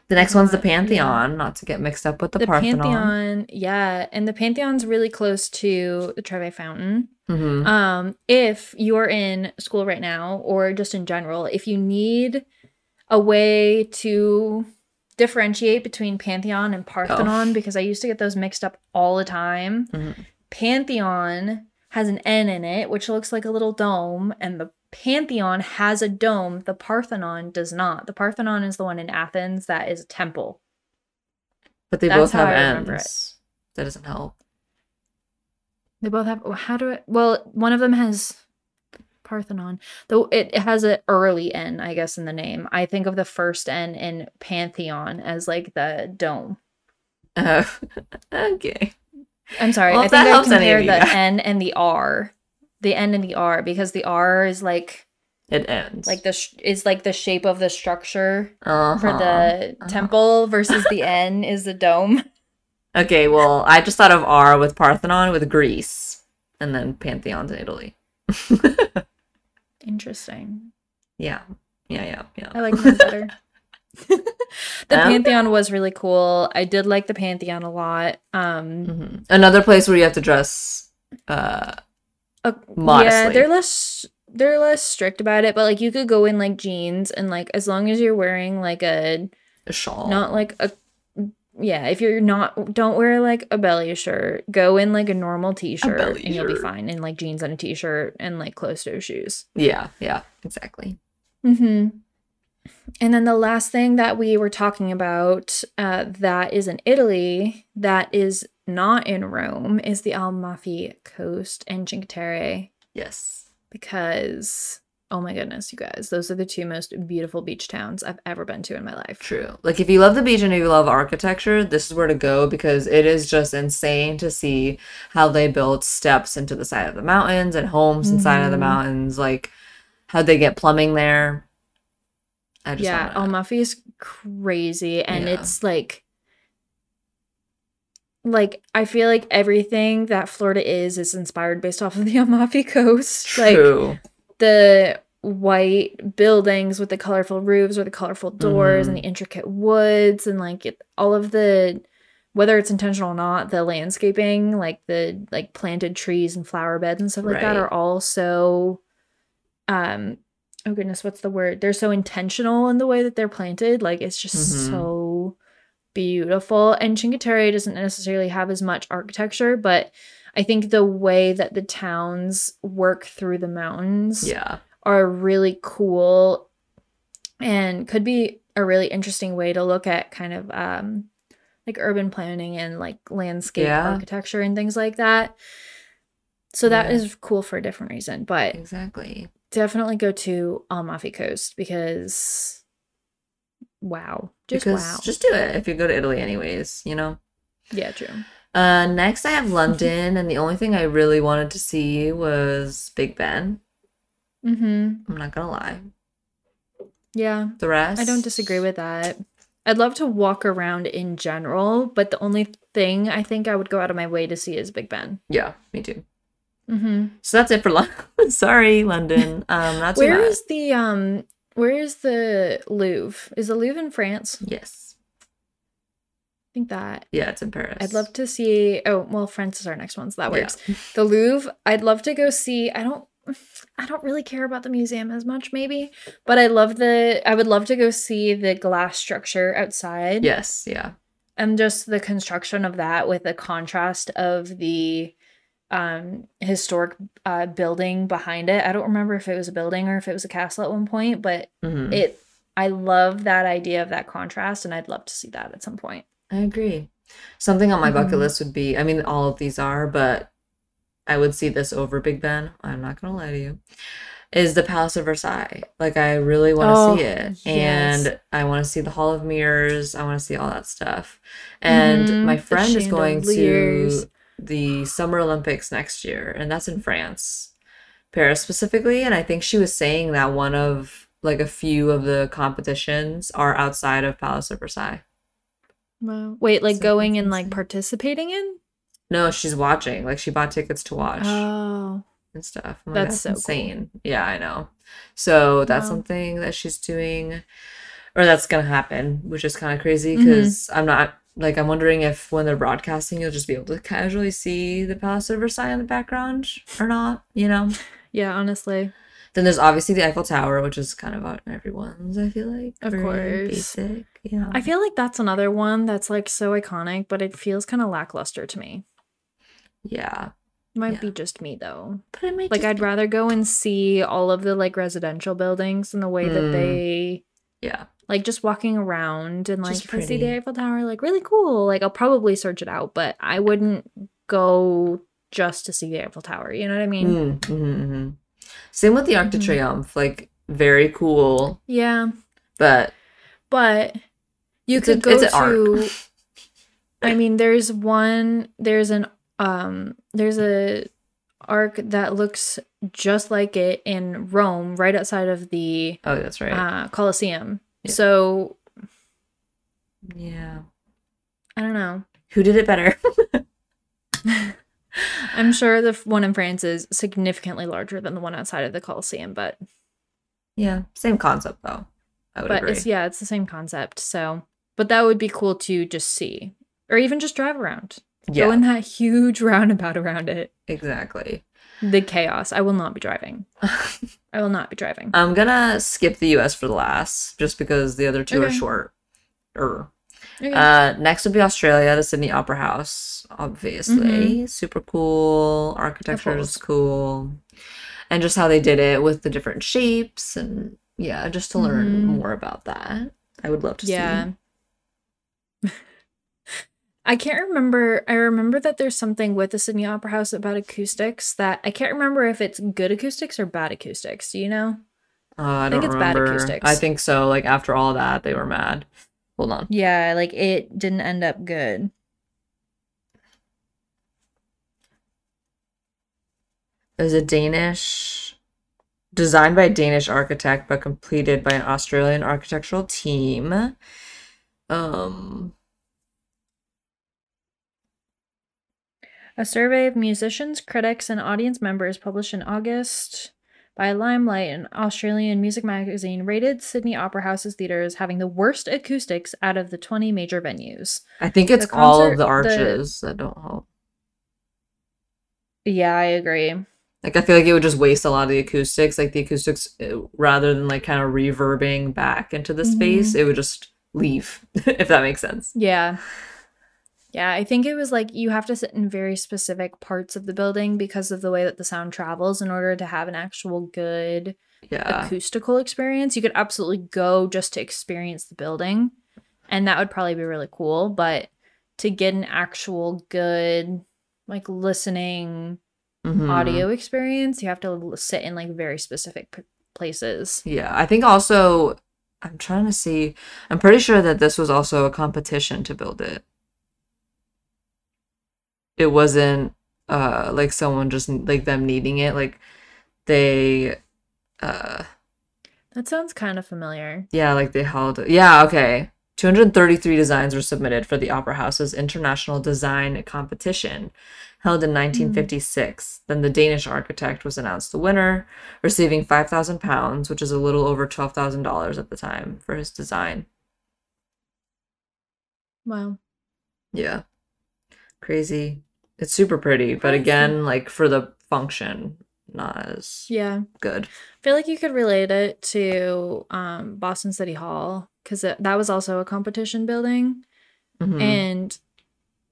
The next one's the
Not- yeah.
Pantheon, not to get mixed up with the,
The,
Parthenon.
Pantheon, yeah, and the Pantheon's really close to the Trevi Fountain.
Mhm.
Um, if you're in school right now, or just in general, if you need a way to differentiate between Pantheon and Parthenon, because I used to get those mixed up all the time.
Mhm.
Pantheon has an N in it, which looks like a little dome, and the Pantheon has a dome. The Parthenon does not. The Parthenon is the one in Athens that is a temple.
But they
That's
both have ends. That doesn't help.
They both have. How do I? Well, one of them has Parthenon, though it, has an early N, I guess, in the name. I think of the first N in Pantheon as like the dome.
Uh, okay.
I'm sorry.
Well,
I think
that
I compared the. N and the R. The N and the R because the R is like
It ends.
like the sh- is like the shape of the structure
uh
for the temple versus the N is the dome.
Okay, well, I just thought of R with Parthenon with Greece, and then Pantheon's in Italy.
Interesting.
yeah, yeah, yeah, yeah.
I like mine better. the
Um,
Pantheon was really cool. I did like the Pantheon a lot. Um
Mhm. Another place where you have to dress. Uh,
uh, yeah, they're less they're less strict about it, but like you could go in like jeans and like as long as you're wearing like a
a shawl.
not like a yeah if you're not don't wear like a belly shirt go in like a normal t-shirt
belly
and you'll be fine in like jeans and a t-shirt and like closed-toe shoes
Yeah, yeah, exactly.
mm-hmm and then the last thing that we were talking about uh, that is in italy that is not in rome is the amalfi coast and cinque terre
Yes.
because oh my goodness you guys those are the two most beautiful beach towns i've ever been to in my life
True. Like if you love the beach and if you love architecture, this is where to go because it is just insane to see how they built steps into the side of the mountains and homes inside of the
Mhm.
mountains. Like how they get plumbing there. I just
yeah,
wanna-
is crazy, and
Yeah.
it's like, like I feel like everything that Florida is is inspired based off of the Amalfi Coast. Like
True.
the white buildings with the colorful roofs or the colorful doors and
Mhm.
the intricate woods and like it, all of the whether it's intentional or not the landscaping like the like planted trees and flower beds and stuff like that are all so um oh goodness what's the word they're so intentional in the way that they're planted like it's just
Mhm.
so beautiful and Cinque Terre doesn't necessarily have as much architecture but I think the way that the towns work through the mountains
Yeah.
are really cool and could be a really interesting way to look at kind of um like urban planning and like landscape
Yeah.
architecture and things like that. So that
Yeah.
is cool for a different reason, but
Exactly.
definitely go to Amalfi Coast because wow, just
because
wow.
just do it if you go to Italy anyways, you know.
yeah, true.
Uh next I have London and the only thing I really wanted to see was Big Ben.
Mm Mhm.
I'm not gonna lie.
Yeah.
The rest
I don't disagree with that. I'd love to walk around in general, but the only thing I think I would go out of my way to see is Big Ben.
Yeah, me too.
Mm-hmm.
So that's it for London. Sorry, London. Um too
Where is the um? Where is the Louvre? Is the Louvre in France?
Yes.
I think that.
Yeah, it's in Paris.
I'd love to see. Oh well, France is our next one, so that
Yeah.
works. The Louvre. I'd love to go see. I don't. I don't really care about the museum as much, maybe, but I love the. I would love to go see the glass structure outside.
Yes, yeah.
and just the construction of that with the contrast of the um historic uh building behind it. I don't remember if it was a building or if it was a castle at one point, but
Mhm.
it I love that idea of that contrast and I'd love to see that at some point.
I agree. Something on my bucket
Mhm.
list would be, I mean, all of these are, but I would see this over Big Ben. I'm not gonna lie to you. Is the Palace of Versailles. Like I really want to
Oh,
see it.
yes.
And I want to see the Hall of Mirrors. I want to see all that stuff. And
Mhm,
my friend is going to the Summer Olympics next year, and that's in France. Paris specifically, and I think she was saying that one of like a few of the competitions are outside of Palace of Versailles.
Wow. Wait, like
So
going and like participating in?
No, she's watching. Like she bought tickets to watch
Oh.
and stuff. I'm
that's so cool.
insane. Yeah, I know. So that's
Wow.
something that she's doing, or that's gonna happen, which is kind of crazy
mm-hmm.
because I'm not like I'm wondering if when they're broadcasting, you'll just be able to casually see the Palace of Versailles in the background or not. You know.
Yeah, honestly.
Then there's obviously the Eiffel Tower, which is kind of on everyone's. I feel like
Of course.
basic. Know.
I feel like that's another one that's like so iconic, but it feels kind of lackluster to me.
yeah,
Might
Yeah.
be just me though.
but it might
Like
just
I'd
be-
rather go and see all of the like residential buildings and the way that
Mm.
they
yeah.
Like just walking around and like if I see the. Eiffel Tower, like really cool. Like I'll probably search it out, but I wouldn't go just to see the Eiffel Tower. You know what I mean?
Mm, mhm, mhm. Same with the Arc de
Mhm.
Triomphe. Like very cool,
Yeah,
but
but you
It's a-
could go to. I mean, there's one. There's an um. There's a arc that looks just like it in Rome, right outside of the
Oh, that's right.
uh, Colosseum.
Yeah.
So
yeah.
I don't know.
Who did it better?
I'm sure the one in France is significantly larger than the one outside of the Colosseum, but
yeah, same concept though. I would
but
agree.
it's yeah, it's the same concept. So, but that would be cool to just see, or even just drive around.
yeah,
Go in that huge roundabout around it.
exactly.
The chaos. I will not be driving. I will not be driving.
I'm gonna skip the US for the last, just because the other two are short. Er.
Okay.
Uh, next would be Australia, the Sydney Opera House, obviously. Super cool. Architecture is cool. And just how they did it with the different shapes and yeah, just to learn
Mhm.
more about that. I would love to
yeah.
see.
I can't remember. I remember that there's something with the Sydney Opera House about acoustics that I can't remember if it's good acoustics or bad acoustics. Do you know?
Uh, I
think
don't
it's bad
remember.
acoustics.
I think so. Like after all that, they were mad. Hold on.
Yeah, like it didn't end up good.
It was a Danish, designed by a Danish architect, but completed by an Australian architectural team. Um,
A survey of musicians, critics, and audience members published in August by Limelight, an Australian music magazine, rated Sydney Opera House's theaters having the worst acoustics out of the 20 major venues.
I think it's
The
all of
concert-
the
the-
arches that don't help.
Yeah, I agree.
Like I feel like it would just waste a lot of the acoustics. Like the acoustics, uh, rather than like kind of reverbing back into the space, it would just leave. if that makes sense.
Yeah. Yeah, I think it was like you have to sit in very specific parts of the building because of the way that the sound travels in order to have an actual good
Yeah.
acoustical experience. You could absolutely go just to experience the building, and that would probably be really cool. But to get an actual good, like listening
Mhm.
audio experience, you have to sit in like very specific p- places.
Yeah, I think also I'm trying to see. I'm pretty sure that this was also a competition to build it. It wasn't uh like someone just like them needing it. Like they uh
That sounds kind of familiar.
yeah, like they held Yeah, okay. 233 designs were submitted for the Opera House's International Design Competition held in 1956. Then the Danish architect was announced the winner, receiving 5,000 pounds, which is a little over $12,000 at the time for his design.
Wow.
Yeah. Crazy. It's super pretty, but again, like for the function, not as
Yeah.
good.
I feel like you could relate it to um, Boston City Hall because that was also a competition building.
Mhm.
and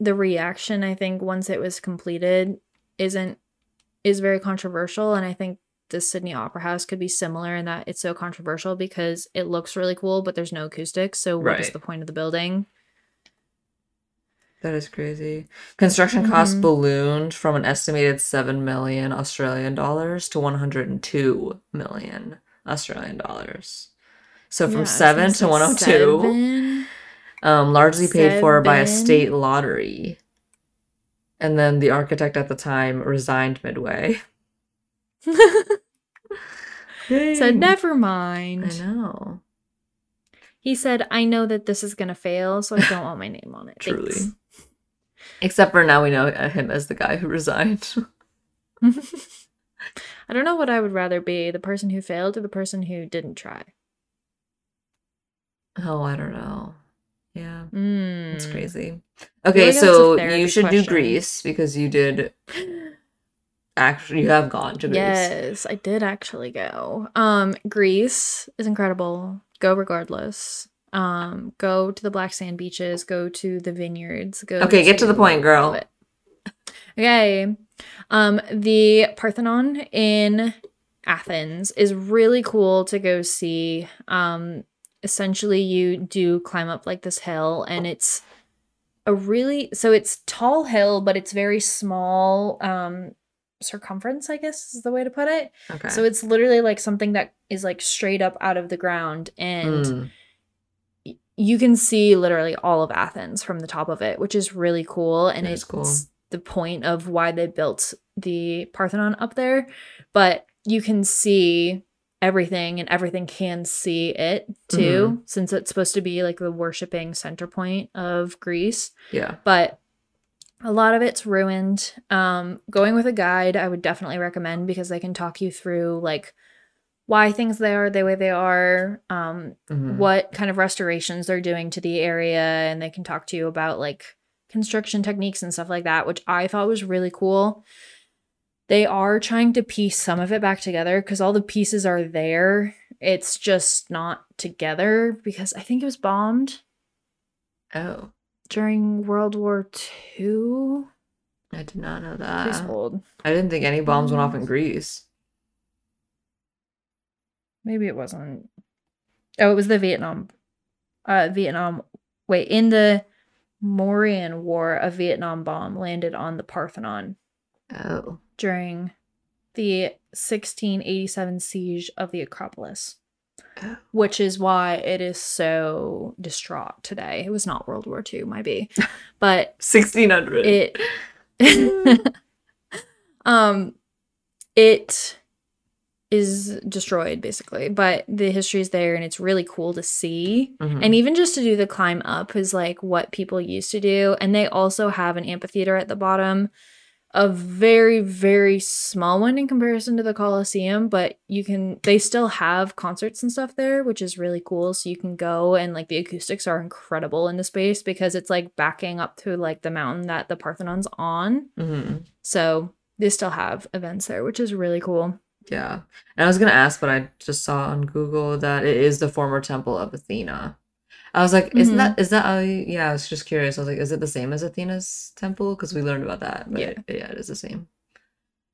the reaction i think once it was completed isn't is very controversial and i think the sydney opera house could be similar in that it's so controversial because it looks really cool but there's no acoustics so what is
Right.
the point of the building
That is crazy. Construction costs
Mhm.
ballooned from an estimated 7 million Australian dollars to 102 million Australian dollars. So from
Yeah,
7
gonna
to 102,
seven.
um, largely paid for by a state lottery. And then the architect at the time resigned midway.
said never mind.
I know.
he said i know that this is gonna fail so i don't want my name on it
Truly.
Thanks."
Except for now we know him as the guy who resigned.
i don't know what i would rather be the person who failed or the person who didn't try
oh, I don't know. Yeah.
mm.
It's crazy. Okay,
like
so you should do. Greece because you did actually you have gone to Greece.
Yes, I did actually go. Um, Greece is incredible. Go regardless. Um, go to the black sand beaches. Go to the vineyards. Go.
Okay, get to the point, girl.
all of it. Okay. Um, the Parthenon in Athens is really cool to go see. Um, essentially, you do climb up like this hill, and it's a really so it's tall hill, but it's very small. Um, circumference, I guess is the way to put it.
Okay.
So it's literally like something that is like straight up out of the ground and
Mm,
you can see literally all of Athens from the top of it, which is really cool. And it's
cool.
the point of why they built the Parthenon up there. But you can see everything and everything can see it too,
Mm-hmm.
since it's supposed to be like the worshiping center point of Greece.
Yeah.
But a lot of it's ruined. Um, going with a guide, I would definitely recommend because they can talk you through like why things they are the way they are, um,
Mhm.
what kind of restorations they're doing to the area and they can talk to you about like construction techniques and stuff like that which i thought was really cool they are trying to piece some of it back together because all the pieces are there it's just not together because i think it was bombed
Oh,
during world war ii
I did not know that.
old
I didn't think any bombs went off in Greece.
Maybe it wasn't oh it was the vietnam uh vietnam wait in the Morean war a vietnam bomb landed on the parthenon
Oh.
during the 1687 siege of the Acropolis,
Oh.
which is why it is so distraught today. It was not World War II, might be, but
1600.
it, um, it is destroyed basically. But the history is there, and it's really cool to see.
Mhm.
And even just to do the climb up is like what people used to do. And they also have an amphitheater at the bottom, a very, very small one in comparison to the Coliseum, but you can, they still have concerts and stuff there, which is really cool. So you can go and like the acoustics are incredible in the space because it's like backing up to like the mountain that the Parthenon's on.
Mhm.
So they still have events there, which is really cool.
Yeah. And I was gonna ask, but I just saw on Google that it is the former temple of Athena. I was like, isn't
Mhm.
that is that I yeah, I was just curious. I was like, is it the same as Athena's temple? Because we learned about that. But
Yeah.
it- yeah, it is the same.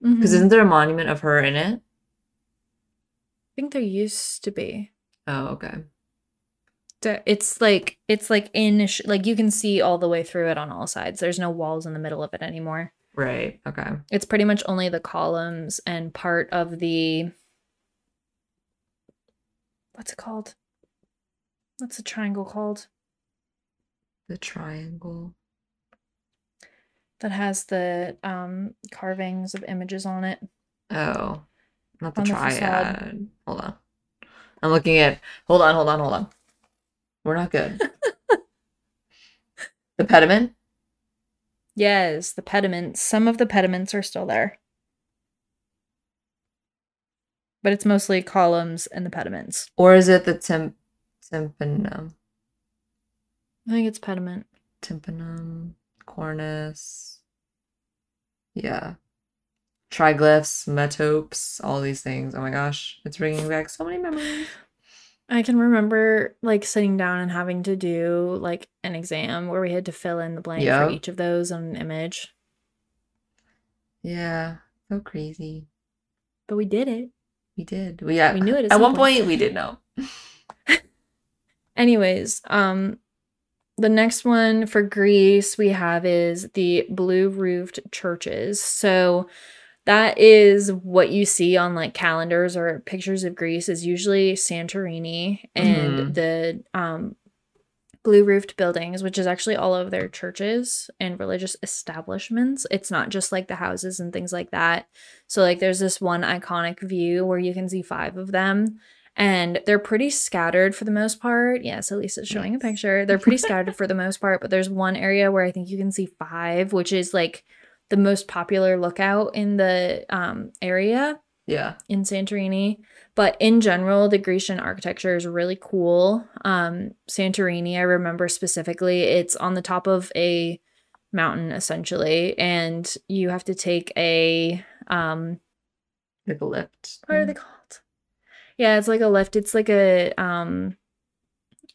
Because isn't there a monument of her in it?
I think there used to be.
Oh, okay.
It's like it's like in like you can see all the way through it on all sides. There's no walls in the middle of it anymore.
Right. Okay.
It's pretty much only the columns and part of the what's it called? What's the triangle called?
The triangle.
That has the um carvings of images on it.
Oh, not the
On the
triad. Hold on. I'm looking at. Hold on. Hold on. Hold on. We're not good. the pediment.
Yes, the pediments. Some of the pediments are still there. But it's mostly columns and the pediments.
Or is it the tim tympanum?
I think it's pediment.
Tympanum, cornice. Yeah. Triglyphs, metopes, all these things. Oh my gosh, it's bringing back so many memories.
I can remember like sitting down and having to do like an exam where we had to fill in the blank
Yep.
for each of those on an image.
Yeah, so crazy.
But we did it.
We did. We yeah.
We knew it at
At one
point.
point, we did know.
Anyways, um the next one for Greece we have is the blue roofed churches. So that is what you see on like calendars or pictures of Greece is usually Santorini and
Mhm.
the um blue roofed buildings, which is actually all of their churches and religious establishments. It's not just like the houses and things like that. So like there's this one iconic view where you can see five of them and they're pretty scattered for the most part. Yes, at least it's showing a picture. They're pretty scattered for the most part, but there's one area where I think you can see five, which is like the most popular lookout in the um, area
Yeah.
in Santorini. But in general, the Grecian architecture is really cool. Um, Santorini, I remember specifically, it's on the top of a mountain essentially, and you have to take a um,
Like a lift.
what are they called? Yeah, it's like a lift. It's like a um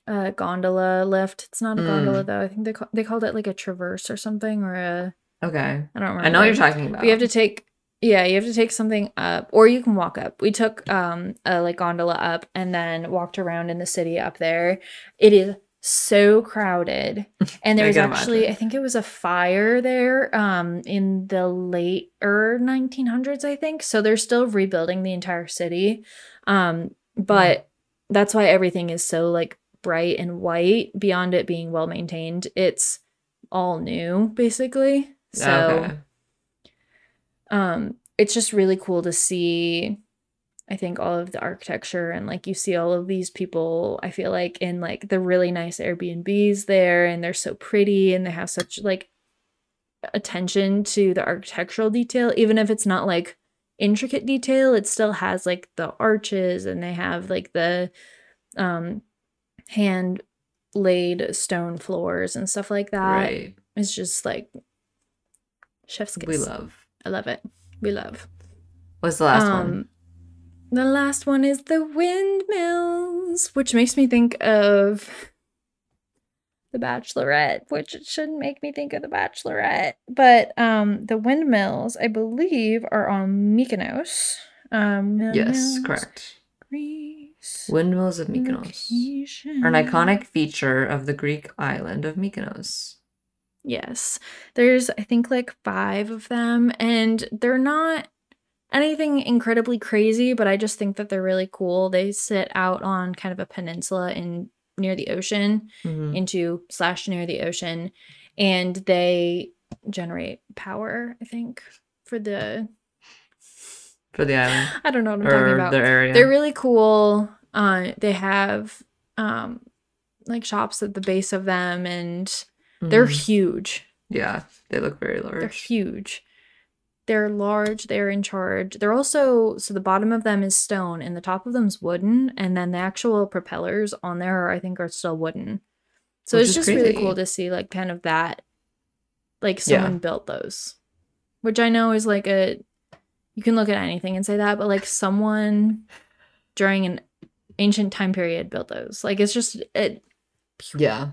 a gondola lift. It's not a gondola
Mm.
though. I think they call, they called it like a traverse or something or a
Okay.
I don't remember.
I know what you're talking about.
But you have to take yeah, you have to take something up or you can walk up. We took um a like gondola up and then walked around in the city up there. It is so crowded. And there was actually
imagine.
I think it was a fire there um in the late er 1900s I think. So they're still rebuilding the entire city. Um but that's why everything is so like bright and white beyond it being well maintained. It's all new basically. So
Okay.
um it's just really cool to see I think all of the architecture and like you see all of these people I feel like in like the really nice Airbnbs there and they're so pretty and they have such like attention to the architectural detail even if it's not like intricate detail it still has like the arches and they have like the um hand laid stone floors and stuff like that
Right.
it's just like chef's kiss
We love.
I love it. We love.
What's the last
Um,
one?
The last one is the windmills, which makes me think of the Bachelorette, which it shouldn't make me think of the Bachelorette. But um, the windmills, I believe, are on Mykonos. Um,
Yes, correct.
Greece.
Windmills of Mykonos are an iconic feature of the Greek island of Mykonos.
Yes. There's, I think, like five of them, and they're not anything incredibly crazy, but I just think that they're really cool. They sit out on kind of a peninsula in near the ocean,
Mhm.
into slash near the ocean, and they generate power, I think, for the
For the island
I don't know what I'm talking about.
their area.
They're really cool. Uh they have um like shops at the base of them and they're
Mhm.
huge.
yeah, they look very large.
They're huge. They're large, they're in charge. They're also so the bottom of them is stone and the top of them's wooden and then the actual propellers on there are, I think are still wooden. So
Which
it's just really cool to see like kind of that like
Yeah.
someone built those. Which I know is like a you can look at anything and say that, but like someone during an ancient time period built those. Like it's just it
Yeah.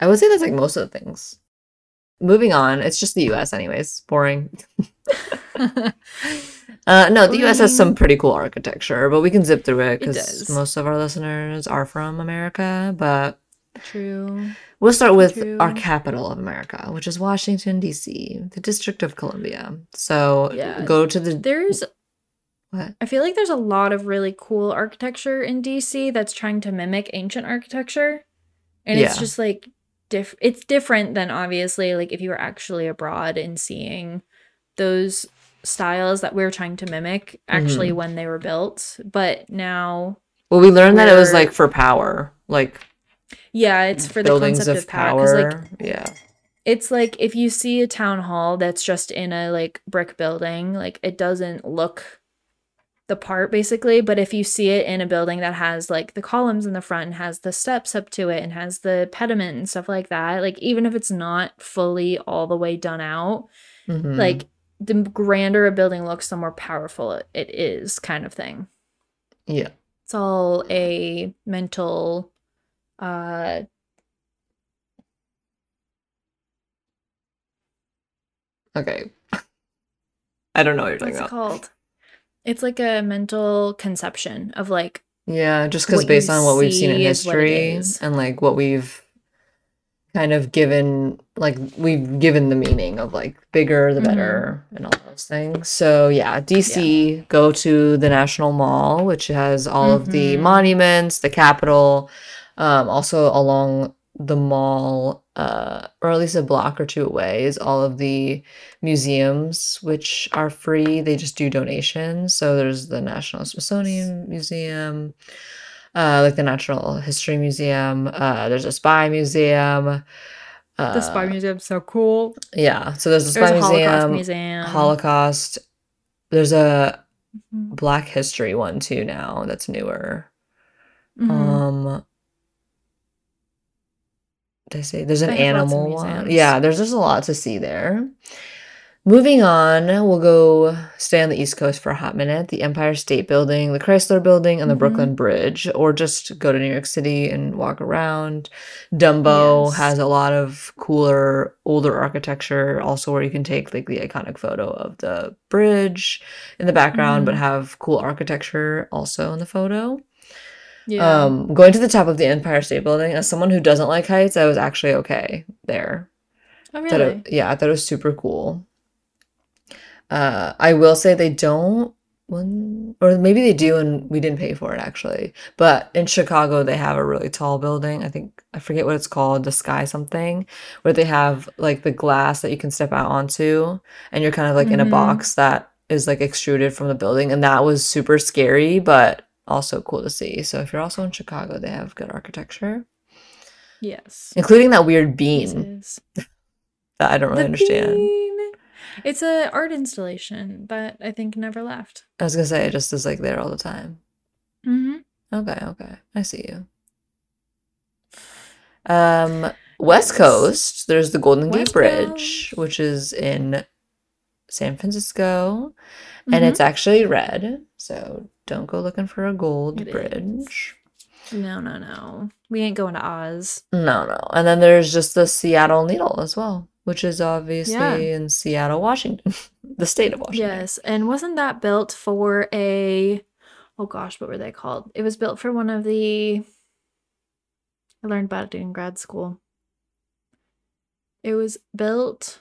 I would say that's like most of the things. Moving on, it's just the US anyways. Boring. Uh no, the US has some pretty cool architecture, but we can zip through it because most of our listeners are from America. But
true.
we'll start with
True.
our capital of America, which is Washington, DC, the District of Columbia. So
Yeah.
go to the
There's
what?
I feel like there's a lot of really cool architecture in DC that's trying to mimic ancient architecture. And it's just like diff it's different than obviously like if you were actually abroad and seeing those styles that we are trying to mimic actually
Mm-hmm.
when they were built. But now
Well, we learned that it was like for power, like
yeah, it's for the concept
of
of power.
power.
like
yeah.
it's like if you see a town hall that's just in a like brick building, like it doesn't look the part basically, but if you see it in a building that has like the columns in the front and has the steps up to it and has the pediment and stuff like that, like even if it's not fully all the way done out,
Mhm.
like the grander a building looks, the more powerful it- is, kind of thing.
yeah.
It's all a mental uh
Okay. I don't know what you're talking
what's
about.
called? It's like a mental conception of like
Yeah, just because based on what we've seen in
see is what it
history and like what we've kind of given, like we've given the meaning of like bigger the
Mm-hmm.
better and all those things. So yeah, DC, go to the National Mall, which has all of the
Mhm.
monuments, the Capitol, um, also along the mall, uh, or at least a block or two away, is all of the museums, which are free. They just do donations. So there's the National Smithsonian Museum, uh, like the Natural History Museum. Uh, there's a Spy Museum. Uh,
the spy museum's so cool.
Yeah. So there's the
There's
Spy
a Holocaust
Museum,
museum.
Holocaust. There's a
Mhm.
Black History one too now. That's newer.
Mhm.
Um. Did I say there's an
They have lots of
animal one? Yeah, there's just a lot to see there. Moving on, we'll go stay on the East Coast for a hot minute. The Empire State Building, the Chrysler Building, and the
Mhm.
Brooklyn Bridge, or just go to New York City and walk around. Dumbo
Yes.
has a lot of cooler, older architecture, also where you can take like the iconic photo of the bridge in the background, but
Mhm.
have cool architecture also in the photo.
Yeah.
Um, going to the top of the Empire State Building, as someone who doesn't like heights, I was actually okay there.
oh really?
it- yeah, I thought it was super cool. Uh, I will say they don't one or maybe they do and we didn't pay for it actually. But in Chicago they have a really tall building. I think I forget what it's called, the Sky something, where they have like the glass that you can step out onto and you're kind of like in a
Mhm.
box that is like extruded from the building and that was super scary but also cool to see. So if you're also in Chicago, they have good architecture,
Yes.
including that weird bean that I don't really
The
understand.
bean. It's a art installation that I think never left.
I was gonna say it just is like there all the time.
Mm-hmm.
Okay, okay. I see you. Um, West
Yes.
Coast, there's the Golden Gate
West
Bridge,
Coast.
which is in San Francisco, and
Mm-hmm.
it's actually red, so don't go looking for a gold
It is.
bridge.
No, no, no. We ain't going to Oz.
No, no. And then there's just the Seattle Needle as well, which is obviously
Yeah.
in Seattle, Washington, the state of Washington.
Yes, and wasn't that built for a oh gosh, what were they called? It was built for one of the I learned about it in grad school. It was built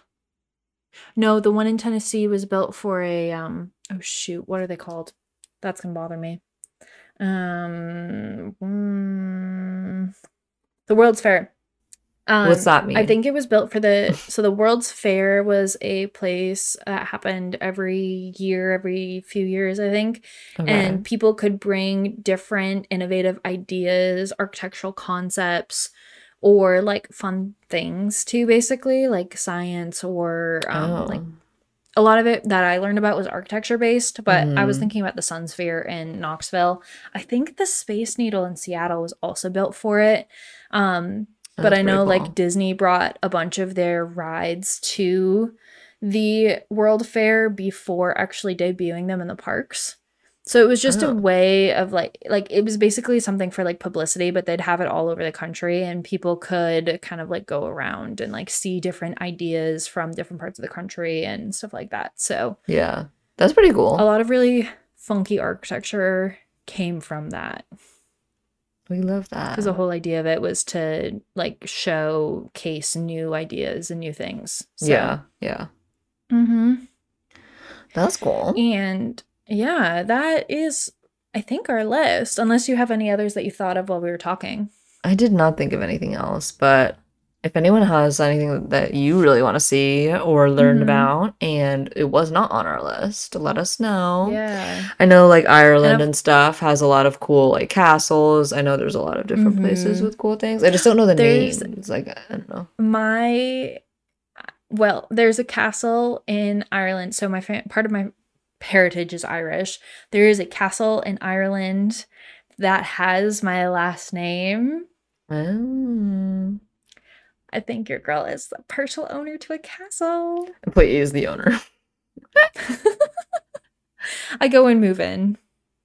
No, the one in Tennessee was built for a um oh shoot, what are they called? That's going to bother me. Um mm, the World's Fair. Um,
What's that mean?
I think it was built for the so the World's Fair was a place that happened every year, every few years, I think,
Okay.
and people could bring different innovative ideas, architectural concepts, or like fun things to basically like science or um, like
Oh.
A lot of it that I learned about was architecture based, but I was
Mhm.
thinking about the Sun Sphere in Knoxville. I think the Space Needle in Seattle was also built for it. Um, but I know
cool.
like Disney brought a bunch of their rides to the World Fair before actually debuting them in the parks. So it was just
Oh.
a way of like like it was basically something for like publicity, but they'd have it all over the country and people could kind of like go around and like see different ideas from different parts of the country and stuff like that. So
Yeah. That's pretty cool.
a lot of really funky architecture came from that.
We love that.
Because the whole idea of it was to like showcase new ideas and new things. So.
Yeah, yeah.
Mm-hmm.
That's cool.
And yeah, that is, I think, our list. Unless you have any others that you thought of while we were talking.
I did not think of anything else, but if anyone has anything that you really want to see or learn
Mhm.
about and it was not on our list, let us know.
Yeah.
I know like Ireland
of-
and stuff has a lot of cool like castles. I know there's a lot of different places
Mhm.
with cool things. I just don't know the
There's-
names. Like I don't know.
My, well, there's a castle in Ireland. So my fa- part of my heritage is Irish. There is a castle in Ireland that has my last name.
Um,
I think your girl is the partial owner to a castle.
please, the owner.
I go and move in.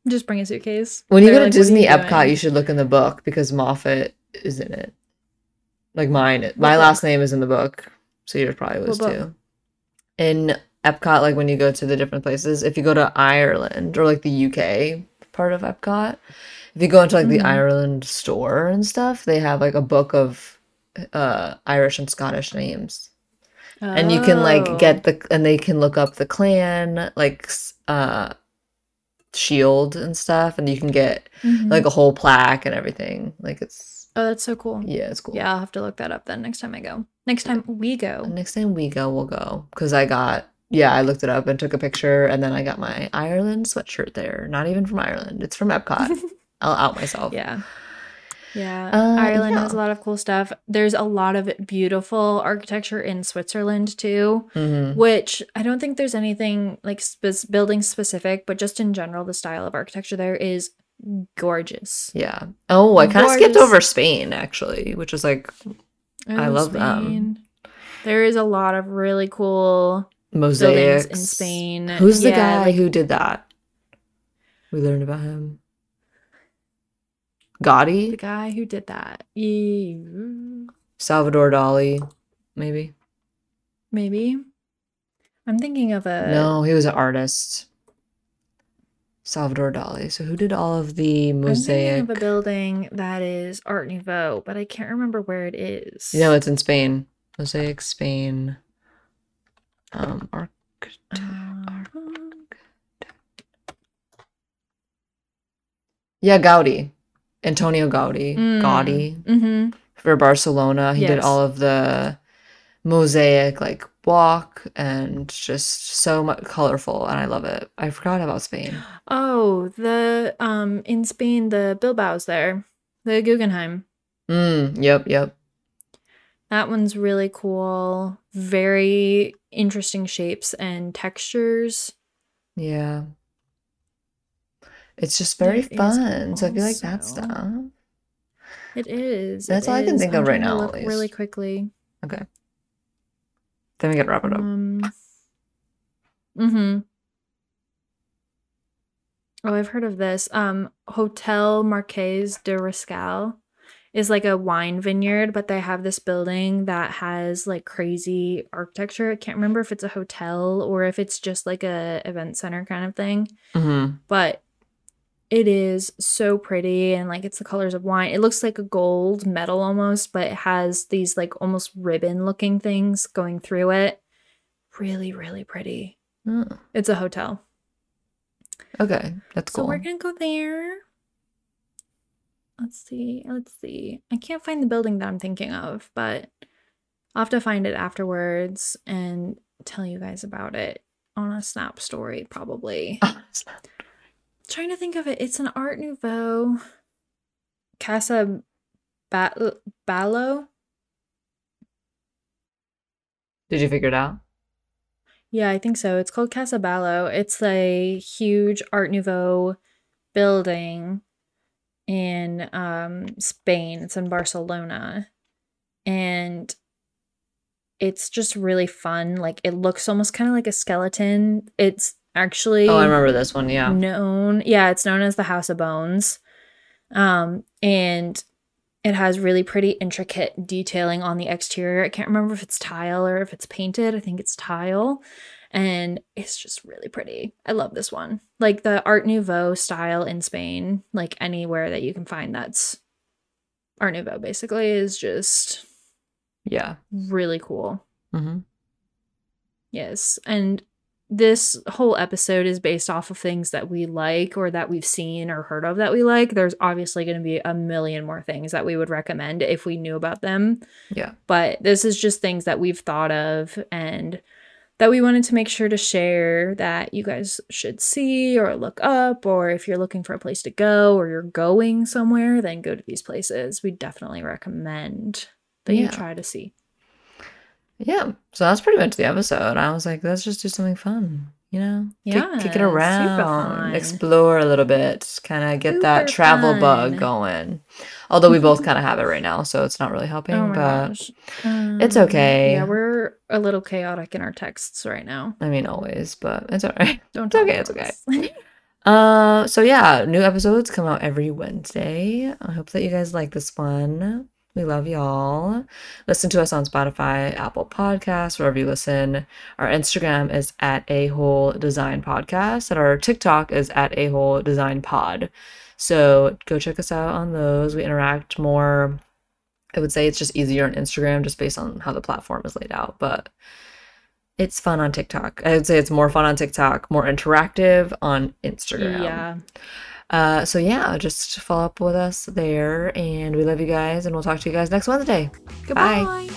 Just bring a suitcase.
When you
They're
go to
like, "What
Disney
you
Epcot,
doing?"
you should look in the book because Moffat is in it. Like mine, my last name is in the book, so yours probably was too. In Epcot, like when you go to the different places, if you go to Ireland or like the UK part of Epcot, if you go into like the
Mhm.
Ireland store and stuff, they have like a book of uh Irish and Scottish names. And you can like
Oh.
get the and they can look up the clan like uh shield and stuff and you can get
Mhm.
like a whole plaque and everything. Like it's
oh, that's so cool.
yeah, it's cool.
Yeah, I'll have to look that up then next time I go. Next time we go.
Next time we go, we'll go because I got yeah, I looked it up and took a picture, and then I got my Ireland sweatshirt there. Not even from Ireland; it's from Epcot. I'll out myself.
Yeah. Yeah.
Uh,
Ireland
yeah.
has a lot of cool stuff. There's a lot of beautiful architecture in Switzerland too,
Mhm.
which I don't think there's anything like spe- building specific, but just in general, the style of architecture there is gorgeous.
Yeah. Oh, I kind of skipped over Spain actually, which is like I
Oh,
love them.
There is a lot of really cool
mosaics
in Spain.
Who's the
Yeah,
guy
like-
who did that? We learned about him. Gaudi,
the guy who did that. Yeah,
Salvador Dali, maybe.
Maybe. I'm thinking of a
no, he was an artist. Salvador Dali. So who did all of the
I'm
mosaic?
thinking of a building that is Art Nouveau, but I can't remember where it is.
You know, it's in Spain. Mosaic Spain. Um, arch-
Uh,
Yeah, Gaudi. Antonio Gaudi.
Mm.
Gaudi.
Mm-hmm.
For Barcelona. He did all of the mosaic like walk and just so much colorful and I love it. I forgot about Spain.
Oh, the um in Spain, the Bilbao's there, the Guggenheim.
Mm, yep, yep.
That one's really cool. Very interesting shapes and textures.
Yeah. It's just very
is
fun. So I feel like that's
also-
stuff.
It is.
That's
it
all I can think
I'm
of right now,
look really quickly.
Okay. Then we gotta wrap it up.
Um. Mm-hmm. Oh, I've heard of this. Um, Hotel Marqués de Riscal is like a wine vineyard, but they have this building that has like crazy architecture. I can't remember if it's a hotel or if it's just like a event center kind of thing.
Mm-hmm.
but it is so pretty and like it's the colors of wine. It looks like a gold metal almost, but it has these like almost ribbon looking things going through it. Really, really pretty.
Mm,
It's a hotel.
okay, that's
So
cool.
So we're gonna go there. Let's see. Let's see. I can't find the building that I'm thinking of, but I'll have to find it afterwards and tell you guys about it on a snap story, probably. trying to think of it. It's an Art Nouveau Casa ba- Batlló.
Did you figure it out?
Yeah, I think so. It's called Casa Batlló. It's a huge Art Nouveau building in um, Spain. It's in Barcelona. And it's just really fun. Like it looks almost kind of like a skeleton. It's actually
Oh, I remember this one. Yeah.
known yeah it's known as the house of bones um and it has really pretty intricate detailing on the exterior i can't remember if it's tile or if it's painted i think it's tile and it's just really pretty i love this one like the art nouveau style in spain like anywhere that you can find that's art nouveau basically is just
Yeah.
really cool
Mm-hmm.
Yes. And this whole episode is based off of things that we like or that we've seen or heard of that we like. There's obviously going to be a million more things that we would recommend if we knew about them.
Yeah.
But this is just things that we've thought of and that we wanted to make sure to share that you guys should see or look up. Or if you're looking for a place to go or you're going somewhere, then go to these places. We definitely recommend that you try to see.
Yeah. So that's pretty much the episode. I was like, let's just do something fun, you know? Kick-
Yeah,
Kick, it around, explore a little bit, kind of get that
Super
travel bug going. Although we both kind of have it right now, so it's not really helping,
Oh
but it's
Um,
okay.
Yeah, we're a little chaotic in our texts right now.
I mean, always, but it's all right.
Don't
It's okay, it's
this.
Uh, so yeah, new episodes come out every Wednesday. I hope that you guys like this one. We love y'all. Listen to us on Spotify, Apple Podcasts, wherever you listen. Our Instagram is at a whole design podcast, and our TikTok is at a whole design pod. So go check us out on those. We interact more. I would say it's just easier on Instagram just based on how the platform is laid out, but it's fun on TikTok. I would say it's more fun on TikTok, more interactive on Instagram.
yeah.
Uh, so yeah, just follow up with us there, and we love you guys, and we'll talk to you guys next Wednesday.
Goodbye.